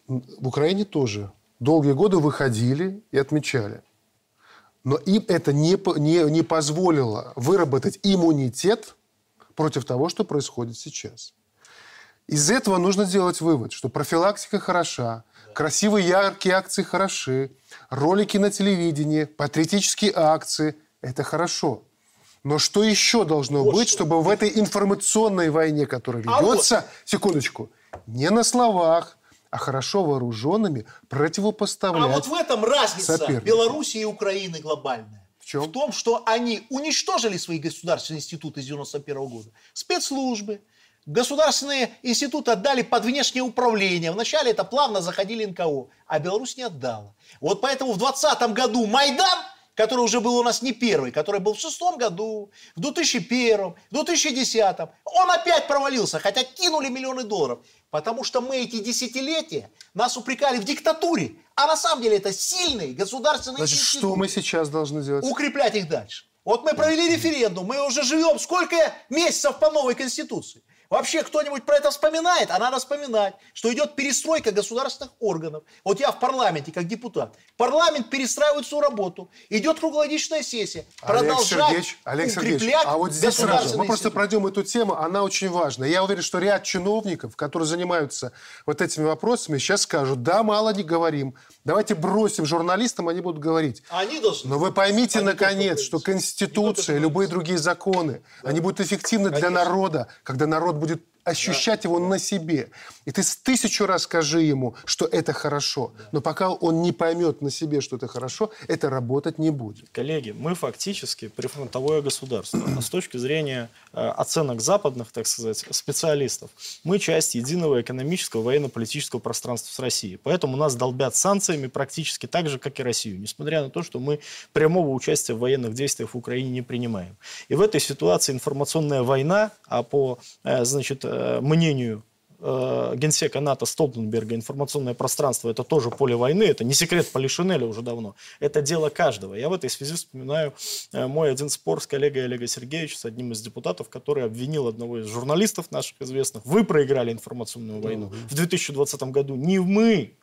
в Украине тоже долгие годы выходили и отмечали. Но им это не, не, не позволило выработать иммунитет против того, что происходит сейчас. Из этого нужно делать вывод, что профилактика хороша, красивые яркие акции хороши, ролики на телевидении, патриотические акции – это хорошо. Но что еще должно быть, чтобы в этой информационной войне, которая А вот. ведется, секундочку, не на словах, а хорошо вооруженными противопоставлять. А вот в этом разница сопернику. Белоруссии и Украины глобальная. В чем? том, что они уничтожили свои государственные институты с 91 года. Спецслужбы, государственные институты отдали под внешнее управление. Вначале это плавно заходили НКО, а Беларусь не отдала. Вот поэтому в 2020 году Майдан, который уже был у нас не первый, который был в шестом году, в 2001, в 2010, он опять провалился, хотя кинули миллионы долларов. Потому что мы эти десятилетия нас упрекали в диктатуре. А на самом деле это сильные государственные Значит, институты что мы сейчас должны делать? укреплять их дальше. Вот мы провели референдум, мы уже живем сколько месяцев по новой конституции. Вообще кто-нибудь про это вспоминает? А надо вспоминать, что идет перестройка государственных органов. Вот я в парламенте как депутат. Парламент перестраивает свою работу. Идет круглогодичная сессия. Олег Продолжать Сергеевич, Олег Сергеевич, а вот здесь сразу, мы просто пройдем эту тему, она очень важна. Я уверен, что ряд чиновников, которые занимаются вот этими вопросами, сейчас скажут, да, мало не говорим, давайте бросим журналистам, они будут говорить. Они должны. Но вы поймите, они наконец, что Конституция, любые другие законы, да. они будут эффективны Конечно. для народа, когда народ будет ощущать да. его на себе. И ты с тысячу раз скажи ему, что это хорошо. Да. Но пока он не поймет на себе, что это хорошо, это работать не будет. Коллеги, мы фактически прифронтовое государство. А с точки зрения э, оценок западных, так сказать, специалистов, мы часть единого экономического военно-политического пространства с Россией. Поэтому нас долбят санкциями практически так же, как и Россию. Несмотря на то, что мы прямого участия в военных действиях в Украине не принимаем. И в этой ситуации информационная война, а по, э, значит, э, мнению э, генсека НАТО Столтенберга информационное пространство – это тоже поле войны, это не секрет Полишинеля уже давно, это дело каждого. Я в этой связи вспоминаю э, мой один спор с коллегой Олега Сергеевича, с одним из депутатов, который обвинил одного из журналистов наших известных. Вы проиграли информационную войну в 2020 году, не мы,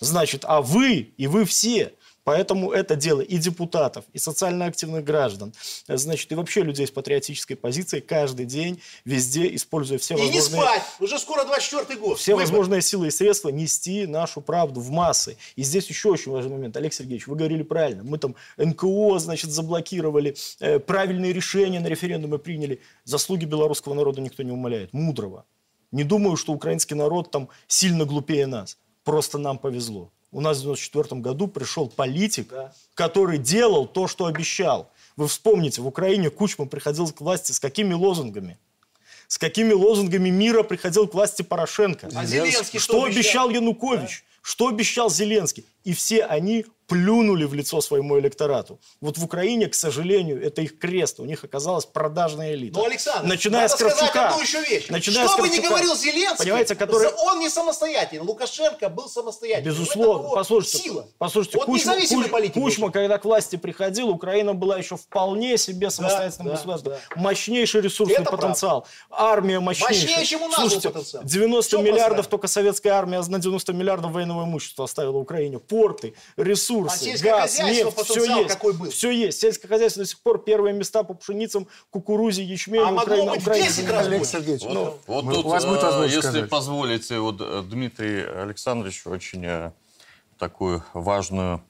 значит, а вы и вы все. Поэтому это дело и депутатов, и социально активных граждан, значит, и вообще людей с патриотической позицией каждый день, везде, используя все и возможные... И не спать! Уже скоро 24-й год! Все Выбор. возможные силы и средства нести нашу правду в массы. И здесь еще очень важный момент. Олег Сергеевич, вы говорили правильно. Мы там НКО, значит, заблокировали, э, правильные решения на референдумы приняли. Заслуги белорусского народа никто не умаляет. Мудрого. Не думаю, что украинский народ там сильно глупее нас. Просто нам повезло у нас в 1994 году пришел политик, да. который делал то, что обещал. Вы вспомните, в Украине Кучма приходил к власти с какими лозунгами? С какими лозунгами мира приходил к власти Порошенко? А Зеленский что, что обещал, обещал Янукович? Да. Что обещал Зеленский? И все они плюнули в лицо своему электорату. Вот в Украине, к сожалению, это их крест. У них оказалась продажная элита. Но, Александр, начиная надо с Кравчука, сказать одну еще вещь. Начиная Что бы ни говорил Зеленский, понимаете, который... он не самостоятельный. Лукашенко был самостоятельный. Безусловно. Послушайте, сила. послушайте вот Кучма, Куч, Кучма когда к власти приходил, Украина была еще вполне себе самостоятельным да, государством. Да. Мощнейший ресурсный это потенциал. Правда. Армия мощнейшая. Мощнее, чем у нас Слушайте, потенциал. 90 Что миллиардов только советская армия на 90 миллиардов военного имущества оставила Украине. Порты, ресурсы, а газ, нефть, все есть. Какой был. Все есть. Сельское хозяйство до сих пор первые места по пшеницам, кукурузе, ячменю. А Украина, быть Украина, 10 раз Олег Сергеевич, вот, ну, вот тут, у вас будет возможность если сказать. позволите, вот э, Дмитрий Александрович очень э, такую важную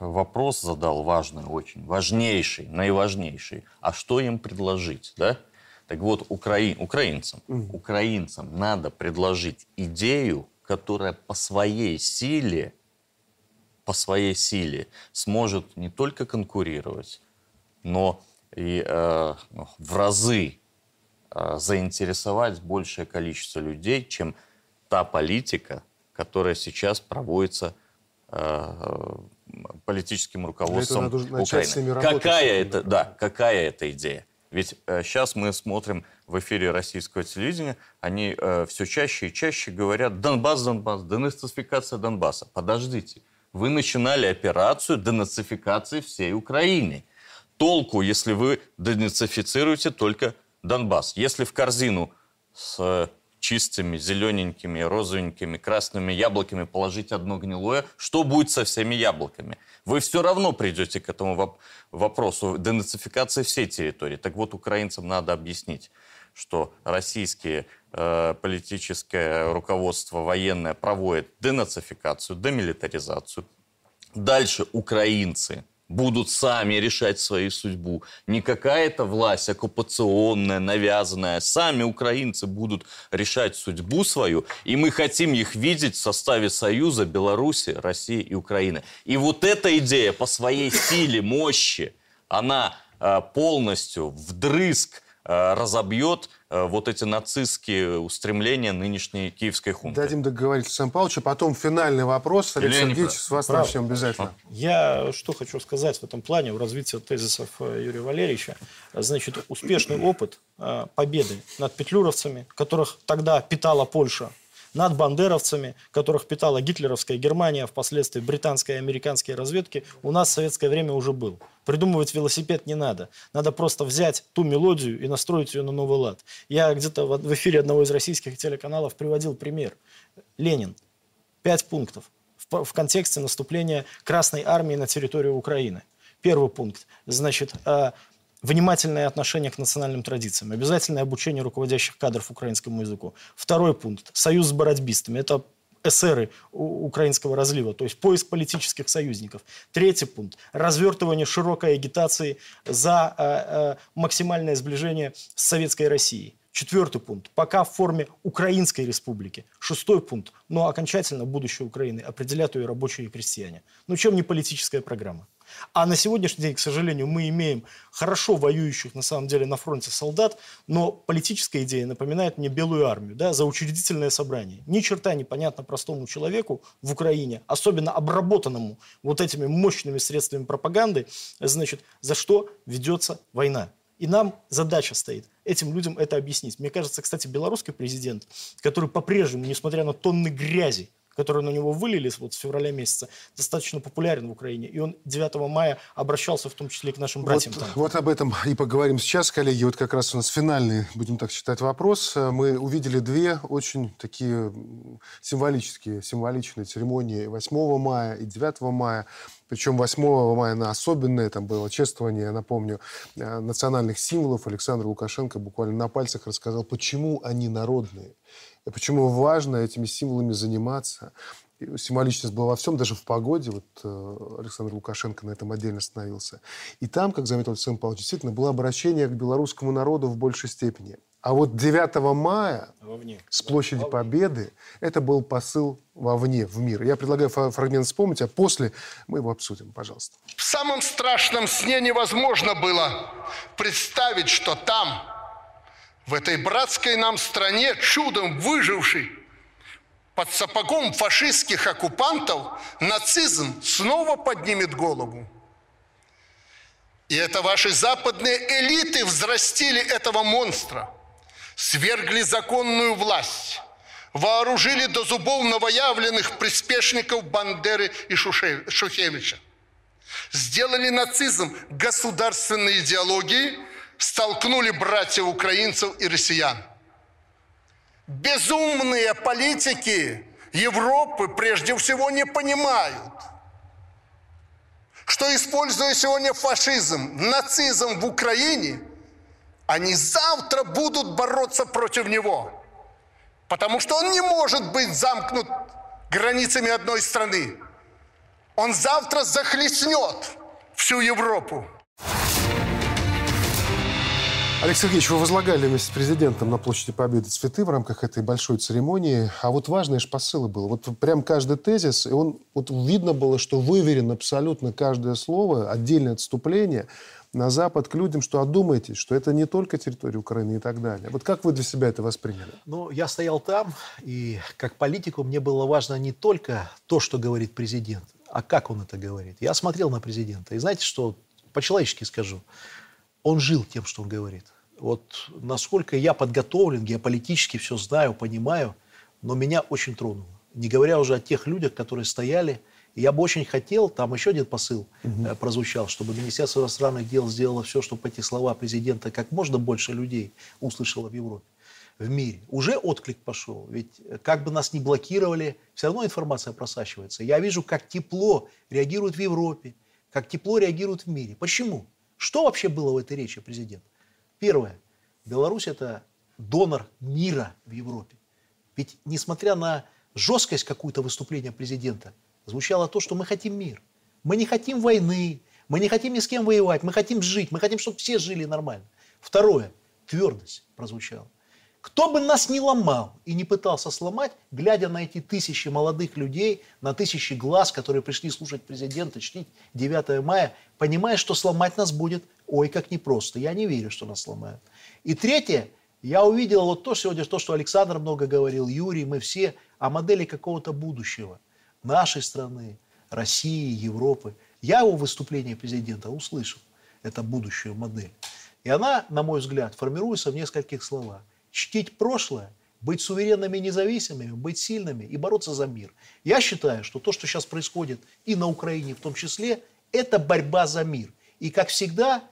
вопрос задал, важный очень, важнейший, наиважнейший. А что им предложить, да? Так вот, украин, украинцам, mm. украинцам надо предложить идею, которая по своей силе по своей силе сможет не только конкурировать, но и э, ну, в разы э, заинтересовать большее количество людей, чем та политика, которая сейчас проводится э, политическим руководством Украины. Какая это, да, какая это идея? Ведь э, сейчас мы смотрим в эфире российского телевидения, они э, все чаще и чаще говорят «Донбасс, Донбасс, денацификация Донбасса». Подождите, вы начинали операцию денацификации всей Украины. Толку, если вы денацифицируете только Донбасс. Если в корзину с чистыми, зелененькими, розовенькими, красными яблоками положить одно гнилое, что будет со всеми яблоками? Вы все равно придете к этому вопросу денацификации всей территории. Так вот, украинцам надо объяснить, что российские э, политическое руководство военное проводит денацификацию, демилитаризацию. Дальше украинцы будут сами решать свою судьбу. Не какая-то власть оккупационная, навязанная. Сами украинцы будут решать судьбу свою. И мы хотим их видеть в составе Союза Беларуси, России и Украины. И вот эта идея по своей силе, мощи, она э, полностью вдрызг Э, разобьет э, вот эти нацистские устремления нынешней киевской хунты. Дадим договориться с Павловичем. Потом финальный вопрос. Олег Сергеевич, с вас Прав. начнем обязательно. Я что хочу сказать в этом плане, в развитии тезисов э, Юрия Валерьевича. Значит, успешный опыт победы над петлюровцами, которых тогда питала Польша, над бандеровцами, которых питала гитлеровская Германия, а впоследствии британская и американские разведки, у нас в советское время уже был. Придумывать велосипед не надо. Надо просто взять ту мелодию и настроить ее на новый лад. Я где-то в эфире одного из российских телеканалов приводил пример. Ленин. Пять пунктов в, контексте наступления Красной Армии на территорию Украины. Первый пункт. Значит, э, внимательное отношение к национальным традициям, обязательное обучение руководящих кадров украинскому языку. Второй пункт – союз с бородьбистами. Это эсеры украинского разлива, то есть поиск политических союзников. Третий пункт – развертывание широкой агитации за э, э, максимальное сближение с советской Россией. Четвертый пункт. Пока в форме Украинской республики. Шестой пункт. Но окончательно будущее Украины определят ее рабочие и крестьяне. Ну чем не политическая программа? А на сегодняшний день, к сожалению, мы имеем хорошо воюющих на самом деле на фронте солдат, но политическая идея напоминает мне белую армию, да, за учредительное собрание. Ни черта не понятно простому человеку в Украине, особенно обработанному вот этими мощными средствами пропаганды, значит, за что ведется война. И нам задача стоит этим людям это объяснить. Мне кажется, кстати, белорусский президент, который по-прежнему, несмотря на тонны грязи, которые на него вылились вот с февраля месяца, достаточно популярен в Украине. И он 9 мая обращался в том числе и к нашим братьям. Вот, вот об этом и поговорим сейчас, коллеги. Вот как раз у нас финальный, будем так считать, вопрос. Мы увидели две очень такие символические, символичные церемонии 8 мая и 9 мая. Причем 8 мая на особенное, там было чествование, напомню, э, национальных символов. Александр Лукашенко буквально на пальцах рассказал, почему они народные. И почему важно этими символами заниматься. Символичность была во всем, даже в погоде. Вот э, Александр Лукашенко на этом отдельно остановился. И там, как заметил Александр Павлович, действительно было обращение к белорусскому народу в большей степени. А вот 9 мая вовне. с площади вовне. Победы это был посыл вовне, в мир. Я предлагаю фрагмент вспомнить, а после мы его обсудим. Пожалуйста. В самом страшном сне невозможно было представить, что там, в этой братской нам стране, чудом выживший, под сапогом фашистских оккупантов, нацизм снова поднимет голову. И это ваши западные элиты взрастили этого монстра, свергли законную власть, вооружили до зубов новоявленных приспешников Бандеры и Шухевича, сделали нацизм государственной идеологией – столкнули братьев украинцев и россиян. Безумные политики Европы прежде всего не понимают, что используя сегодня фашизм, нацизм в Украине, они завтра будут бороться против него. Потому что он не может быть замкнут границами одной страны. Он завтра захлестнет всю Европу. Алексей Сергеевич, вы возлагали вместе с президентом на площади Победы цветы в рамках этой большой церемонии. А вот важные же посылы было. Вот прям каждый тезис, и он, вот видно было, что выверен абсолютно каждое слово, отдельное отступление на Запад к людям, что одумайтесь, что это не только территория Украины и так далее. Вот как вы для себя это восприняли? Ну, я стоял там, и как политику мне было важно не только то, что говорит президент, а как он это говорит. Я смотрел на президента, и знаете, что по-человечески скажу – он жил тем, что он говорит. Вот насколько я подготовлен, геополитически все знаю, понимаю, но меня очень тронуло. Не говоря уже о тех людях, которые стояли. Я бы очень хотел, там еще один посыл угу. прозвучал, чтобы Министерство иностранных дел сделало все, чтобы эти слова президента как можно больше людей услышало в Европе, в мире. Уже отклик пошел. Ведь как бы нас ни блокировали, все равно информация просачивается. Я вижу, как тепло реагирует в Европе, как тепло реагирует в мире. Почему? Что вообще было в этой речи президента? Первое. Беларусь – это донор мира в Европе. Ведь несмотря на жесткость какую-то выступления президента, звучало то, что мы хотим мир. Мы не хотим войны, мы не хотим ни с кем воевать, мы хотим жить, мы хотим, чтобы все жили нормально. Второе. Твердость прозвучала. Кто бы нас не ломал и не пытался сломать, глядя на эти тысячи молодых людей, на тысячи глаз, которые пришли слушать президента, чтить 9 мая, понимая, что сломать нас будет, ой, как непросто. Я не верю, что нас сломают. И третье, я увидел вот то сегодня, то, что Александр много говорил, Юрий, мы все, о модели какого-то будущего нашей страны, России, Европы. Я его выступление президента услышал, это будущую модель. И она, на мой взгляд, формируется в нескольких словах – чтить прошлое, быть суверенными и независимыми, быть сильными и бороться за мир. Я считаю, что то, что сейчас происходит и на Украине в том числе, это борьба за мир. И, как всегда,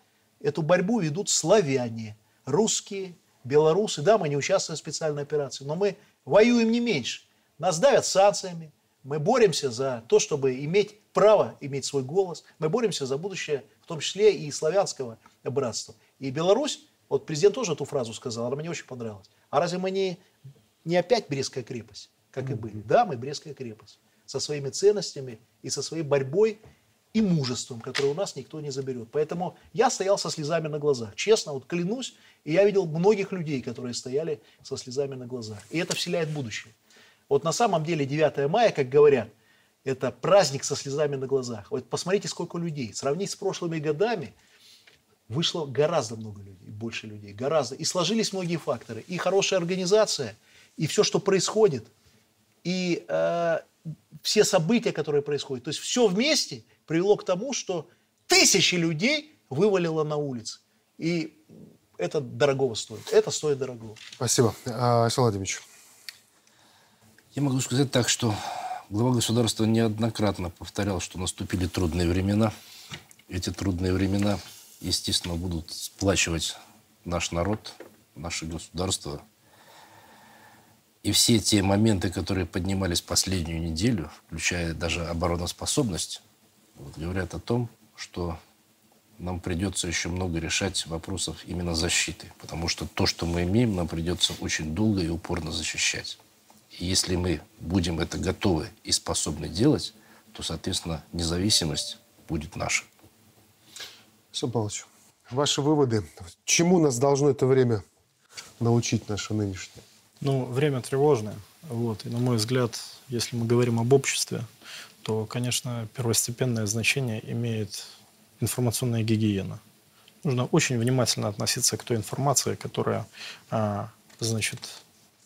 эту борьбу ведут славяне, русские, белорусы. Да, мы не участвуем в специальной операции, но мы воюем не меньше. Нас давят санкциями, мы боремся за то, чтобы иметь право иметь свой голос. Мы боремся за будущее, в том числе и славянского братства. И Беларусь, вот президент тоже эту фразу сказал, она мне очень понравилась. А разве мы не, не опять Брестская крепость, как и были? Да, мы Брестская крепость. Со своими ценностями и со своей борьбой и мужеством, которое у нас никто не заберет. Поэтому я стоял со слезами на глазах. Честно, вот клянусь, и я видел многих людей, которые стояли со слезами на глазах. И это вселяет будущее. Вот на самом деле 9 мая, как говорят, это праздник со слезами на глазах. Вот посмотрите, сколько людей. Сравнить с прошлыми годами, вышло гораздо много людей, больше людей, гораздо. И сложились многие факторы. И хорошая организация, и все, что происходит, и э, все события, которые происходят. То есть все вместе привело к тому, что тысячи людей вывалило на улицы. И это дорогого стоит. Это стоит дорогого. Спасибо. А, Александр Владимирович. Я могу сказать так, что глава государства неоднократно повторял, что наступили трудные времена. Эти трудные времена, естественно, будут сплачивать наш народ, наше государство. И все те моменты, которые поднимались последнюю неделю, включая даже обороноспособность, вот, говорят о том, что нам придется еще много решать вопросов именно защиты. Потому что то, что мы имеем, нам придется очень долго и упорно защищать. И если мы будем это готовы и способны делать, то, соответственно, независимость будет наша. Александр Павлович, ваши выводы. Чему нас должно это время научить наше нынешнее? Ну, время тревожное. Вот. И, на мой взгляд, если мы говорим об обществе, то, конечно, первостепенное значение имеет информационная гигиена. Нужно очень внимательно относиться к той информации, которая, а, значит,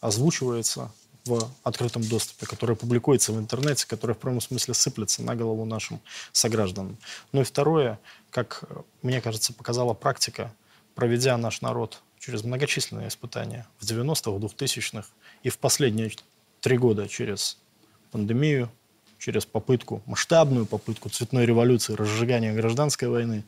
озвучивается в открытом доступе, которая публикуется в интернете, которая в прямом смысле сыплется на голову нашим согражданам. Ну и второе, как мне кажется, показала практика, проведя наш народ через многочисленные испытания в 90-х, в 2000-х и в последние три года через пандемию, через попытку, масштабную попытку цветной революции, разжигания гражданской войны,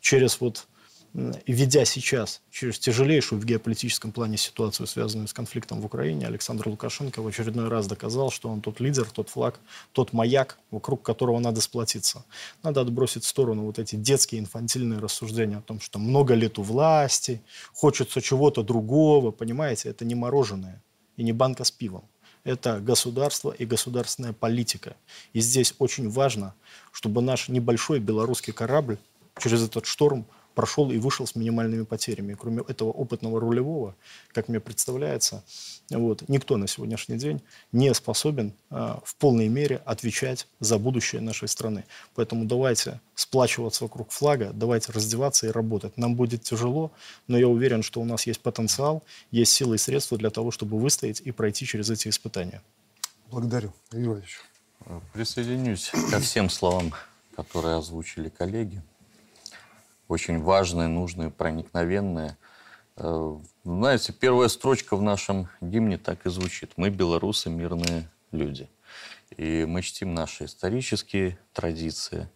через вот ведя сейчас через тяжелейшую в геополитическом плане ситуацию, связанную с конфликтом в Украине, Александр Лукашенко в очередной раз доказал, что он тот лидер, тот флаг, тот маяк, вокруг которого надо сплотиться. Надо отбросить в сторону вот эти детские инфантильные рассуждения о том, что много лет у власти, хочется чего-то другого, понимаете, это не мороженое и не банка с пивом. Это государство и государственная политика. И здесь очень важно, чтобы наш небольшой белорусский корабль через этот шторм прошел и вышел с минимальными потерями. Кроме этого опытного рулевого, как мне представляется, вот, никто на сегодняшний день не способен э, в полной мере отвечать за будущее нашей страны. Поэтому давайте сплачиваться вокруг флага, давайте раздеваться и работать. Нам будет тяжело, но я уверен, что у нас есть потенциал, есть силы и средства для того, чтобы выстоять и пройти через эти испытания. Благодарю. Юрий Владимирович. Присоединюсь ко всем словам, которые озвучили коллеги очень важное, нужное, проникновенное. Э, знаете, первая строчка в нашем гимне так и звучит. Мы, белорусы, мирные люди. И мы чтим наши исторические традиции.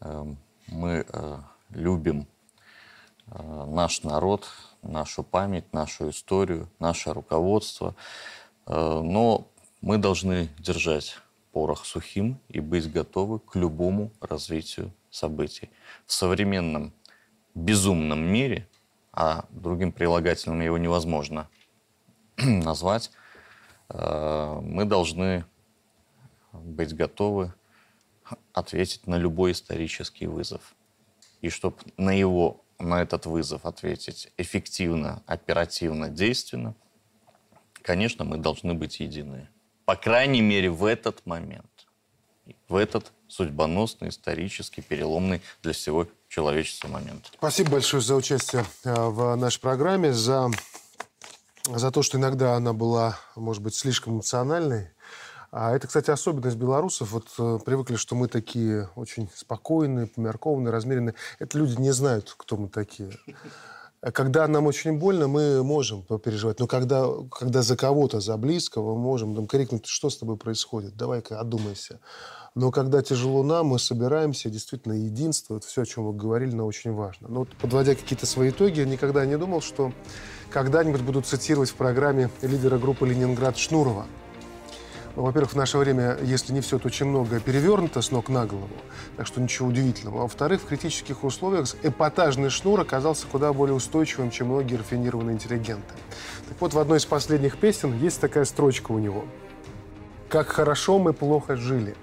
Э, мы э, любим наш народ, нашу память, нашу историю, наше руководство. Но мы должны держать порох сухим и быть готовы к любому развитию событий. В современном безумном мире, а другим прилагательным его невозможно назвать, э, мы должны быть готовы ответить на любой исторический вызов. И чтобы на его, на этот вызов ответить эффективно, оперативно, действенно, конечно, мы должны быть едины. По крайней мере, в этот момент, в этот судьбоносный, исторический, переломный для всего человечества момент. Спасибо большое за участие э, в нашей программе, за, за то, что иногда она была, может быть, слишком эмоциональной. А это, кстати, особенность белорусов. Вот э, привыкли, что мы такие очень спокойные, померкованные, размеренные. Это люди не знают, кто мы такие. Когда нам очень больно, мы можем переживать. Но когда, когда за кого-то, за близкого, мы можем там, крикнуть, что с тобой происходит, давай-ка одумайся. Но когда тяжело нам, мы собираемся, действительно, единство, это все, о чем вы говорили, но очень важно. Но вот, подводя какие-то свои итоги, я никогда не думал, что когда-нибудь буду цитировать в программе лидера группы «Ленинград» Шнурова. Ну, во-первых, в наше время, если не все, то очень многое перевернуто с ног на голову, так что ничего удивительного. А во-вторых, в критических условиях эпатажный шнур оказался куда более устойчивым, чем многие рафинированные интеллигенты. Так вот, в одной из последних песен есть такая строчка у него. «Как хорошо мы плохо жили».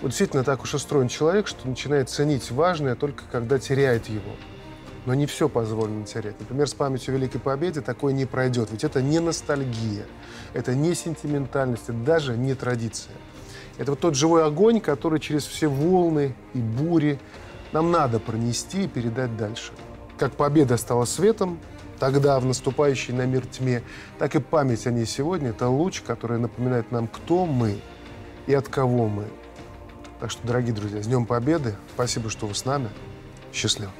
Вот действительно так уж устроен человек, что начинает ценить важное только когда теряет его. Но не все позволено терять. Например, с памятью Великой Победы такое не пройдет. Ведь это не ностальгия, это не сентиментальность, это даже не традиция. Это вот тот живой огонь, который через все волны и бури нам надо пронести и передать дальше. Как победа стала светом, тогда в наступающей на мир тьме, так и память о ней сегодня – это луч, который напоминает нам, кто мы и от кого мы. Так что, дорогие друзья, с Днем Победы. Спасибо, что вы с нами. Счастливо.